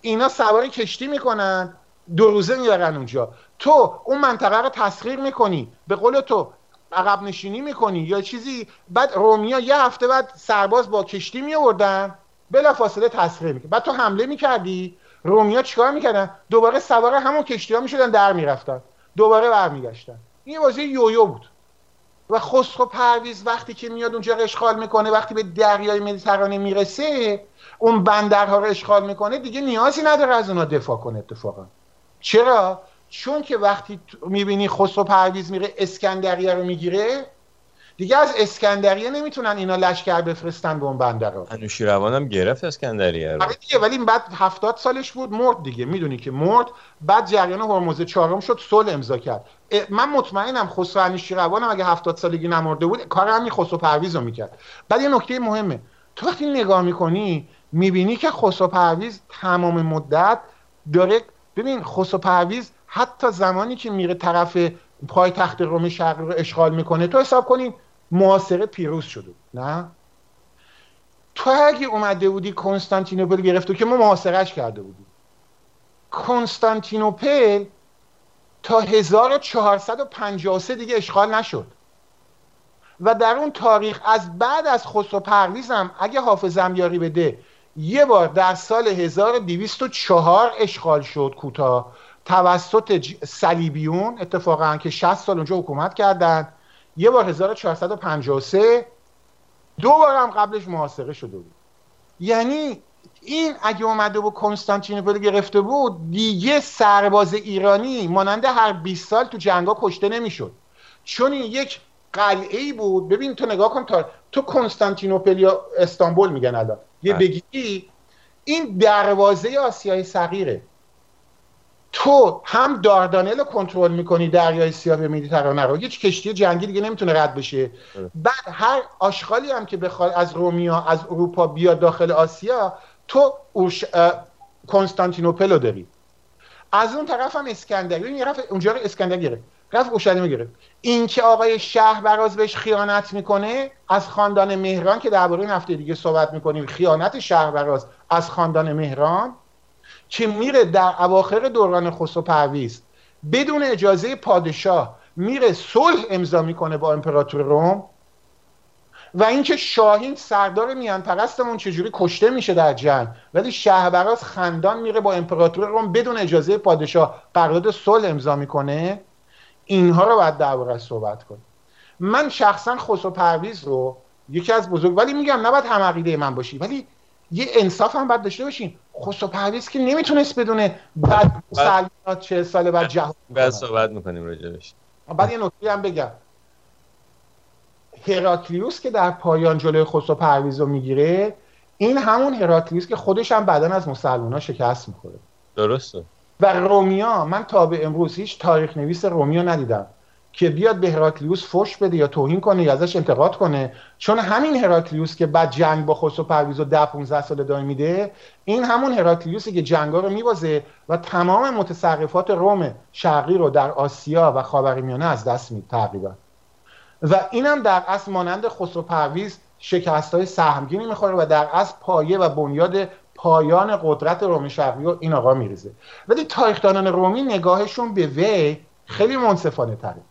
اینا سوار کشتی می‌کنن دو روزه میارن اونجا. تو اون منطقه رو تسخیر می‌کنی. به قول تو عقب نشینی می‌کنی یا چیزی؟ بعد رومیا یه هفته بعد سرباز با کشتی میوردن بلا فاصله تسخیر می‌کنی بعد تو حمله می‌کردی. رومیا چیکار می‌کردن؟ دوباره سوار همون کشتی ها می‌شدن در می‌رفتن. دوباره برمیگشتن. این بازی یویو بود. و خسرو پرویز وقتی که میاد اونجا اشغال می‌کنه وقتی به دریای مدیترانه می‌رسه اون بندرها رو اشغال می‌کنه دیگه نیازی نداره از اونا دفاع کنه اتفاقا. چرا؟ چون که وقتی می‌بینی خسرو پرویز میره اسکندریه رو می‌گیره دیگه از اسکندریه نمی‌تونن اینا لشکر بفرستن به اون بندر انوشیروان هم گرفت اسکندریه رو. آره دیگه ولی بعد هفتاد سالش بود مرد دیگه. می‌دونی که مرد بعد جریان هرمز چهارم شد صلح امضا کرد. من مطمئنم خسرو انوشیروان هم اگه هفتاد سالگی نمرده بود کار همین خسرو پرویز رو می‌کرد. بعد یه نکته مهمه. تو وقتی نگاه می‌کنی می‌بینی که خسرو پرویز تمام مدت داره ببین خسرو پرویز حتی زمانی که میره طرف پای تخت روم شرقی رو اشغال می‌کنه تو حساب کنین محاصره پیروز شده. نه؟ تو اگه اومده بودی کنستانتینوپل گرفت که ما محاصرش کرده بودیم. کنستانتینوپل تا 1453 دیگه اشغال نشد. و در اون تاریخ از بعد از خسرو پرویزم اگه حافظم یاری بده یه بار در سال 1204 اشغال شد کوتاه. توسط صلیبیون اتفاقا که 60 سال اونجا حکومت کردن یه بار 1453 دو بار هم قبلش محاصره شده بود. یعنی این اگه اومده بود کنستانتینوپل گرفته بود دیگه سرباز ایرانی مانند هر 20 سال تو جنگا کشته نمی‌شد. چون این یک قلعه ای بود. ببین تو نگاه کن تا تو کنستانتینوپل یا استانبول میگن الان. یه بله. بگی این دروازه آسیای صغیره. تو هم داردانل رو کنترل می‌کنی دریای سیاه به مدیترانه رو. هیچ کشتی جنگی دیگه نمی‌تونه رد بشه. بعد هر آشغالی هم که بخواد از رومیا از اروپا بیاد داخل آسیا تو اوش... کنستانتینوپل رو داری. از اون طرف هم اسکندریه رفت اونجا رو اسکندر گرفت. رفت اورشلیم گرفت. این که آقای شهر براز بهش خیانت می‌کنه از خاندان مهران که درباره این هفته دیگه صحبت می‌کنیم خیانت شهر براز از خاندان مهران که میره در اواخر دوران خسرو پرویز بدون اجازه پادشاه میره صلح امضا می‌کنه با امپراتور روم و اینکه شاهین سردار میان پرستمون چجوری کشته میشه در جنگ ولی شهبراز خندان میره با امپراتور روم بدون اجازه پادشاه قرارداد صلح امضا می‌کنه. اینها رو باید دربارش صحبت کنیم. من شخصا خسرو پرویز رو یکی از بزرگ ولی میگم نباید هم عقیده من باشی ولی یه انصاف هم باید داشته باشین. خسرو پرویز که نمی‌تونست بدونه بعد مسلمانات چه سال بعد جهاد بعد صحبت می‌کنیم راجبش بعد یه نکته هم بگم. هراتلیوس که در پایان جلوی خسرو پرویز رو می‌گیره این همون هراتلیوس که خودش هم بعدا از مسلمان شکست می‌خوره. درسته. و رومیا من تا به امروز هیچ تاریخ نویس رومیا ندیدم. که بیاد به هراتلیوس فش بده یا توهین کنه یا ازش انتقاد کنه. چون همین هراتلیوس که بعد جنگ با خسرو پرویز و ده 15 سال ادامه میده این همون هراتلیوسی که جنگا رو میبازه و تمام متصرفات روم شرقی رو در آسیا و خاورمیانه از دست میده تقریبا. و اینم در اصل مانند خسرو پرویز شکست های سهمگینی می‌خوره و در اصل پایه و بنیاد پایان قدرت رومی شرقی و این آقا میریزه. ولی تاریخدانان رومی نگاهشون به وی خیلی منصفانه تره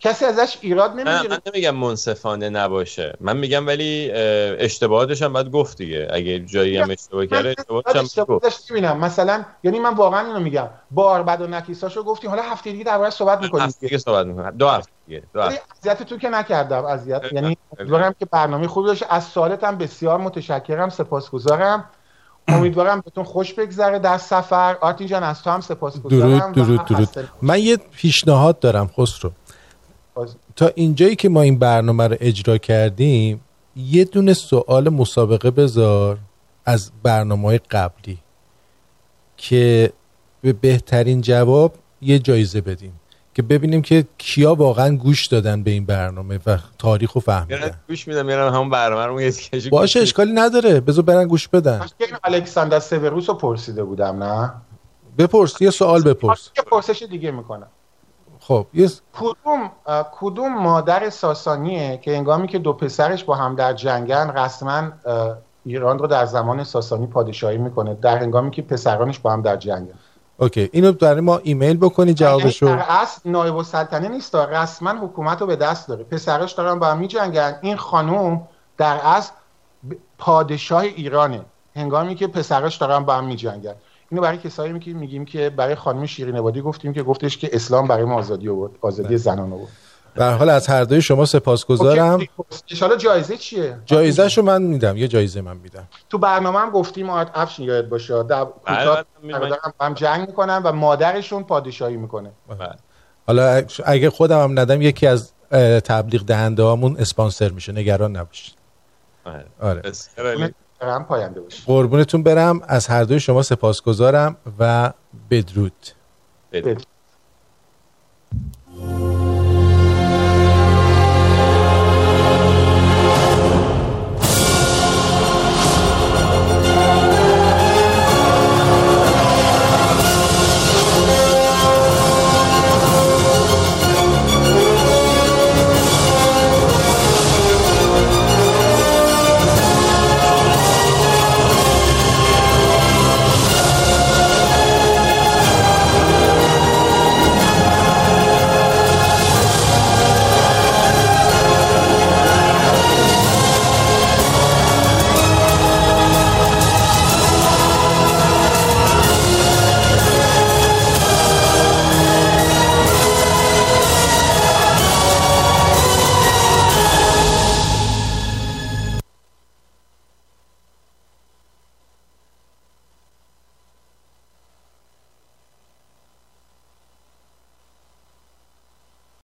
کسی ازش ایراد نمی‌گیره. من نمیگم منصفانه نباشه. من میگم ولی اشتباهاتش هم باید گفت دیگه. اگه جایی هم اشتباه کرده اشتباهاتش هم گفت. مثلا یعنی من واقعا اینو میگم. بار بعد و نکیساشو گفتی. حالا هفته دیگه درباره صحبت می‌کنیم دیگه صحبت می‌کنیم دو هفته دیگه دو هفته. اذیت تو که نکردم. اذیت. یعنی امیدوارم که برنامه خوبی باشه. از سوالتم بسیار متشکرم. سپاسگزارم. امیدوارم بهتون خوش بگذره در سفر. آرتین جان از تو هم سپاسگزارم درود درود درود. من یه پیشنهاد دارم خسرو. تا اینجایی که ما این برنامه رو اجرا کردیم یه دونه سوال مسابقه بذار از برنامه های قبلی که به بهترین جواب یه جایزه بدیم که ببینیم که کیا واقعا گوش دادن به این برنامه و تاریخ رو فهمیدن. گوش میدم میرم همون برنامه رو یه باشه اشکالی نداره. بذار برن گوش بدن. الکساندر سیوروس رو پرسیده بودم نه؟ بپرس یه سوال بپرس. یه پرسش دیگه می‌کنم. خب یس... کدوم کدوم مادر ساسانیه که انگامی که دو پسرش با هم در جنگن رسما ایران رو در زمان ساسانی پادشاهی می‌کنه در هنگامی که پسرانش با هم در جنگن؟ اوکی اینو برای ما ایمیل بکنی جوابشو. در اصل نایب السلطنه نیست رسما حکومت رو به دست داره. پسرش دارن با هم میجنگن. این خانوم در اصل پادشاه ایرانه. هنگامی که پسرش دارن با هم میجنگن. اینو برای کسایی میگیم میگیم که برای خانم شیرین عبادی گفتیم که گفتش که اسلام برای ما آزادی آورد آزادی بله. زنان آورد. به حال از هر دوی شما سپاسگزارم. ان جایزه چیه؟ جایزه شو من میدم یه جایزه من میدم. تو برنامه هم گفتیم افشین یاد باشه. در کوتاه هم جنگ می‌کنن و مادرشون پادشاهی می‌کنه. بله. حالا اگه خودم هم ندم یکی از تبلیغ دهنده هامون اسپانسر میشه نگران نباشید. بله. آره. هم پاینده باشید قربونتون برم. از هر دوی شما سپاسگزارم و بدرود. بدرود.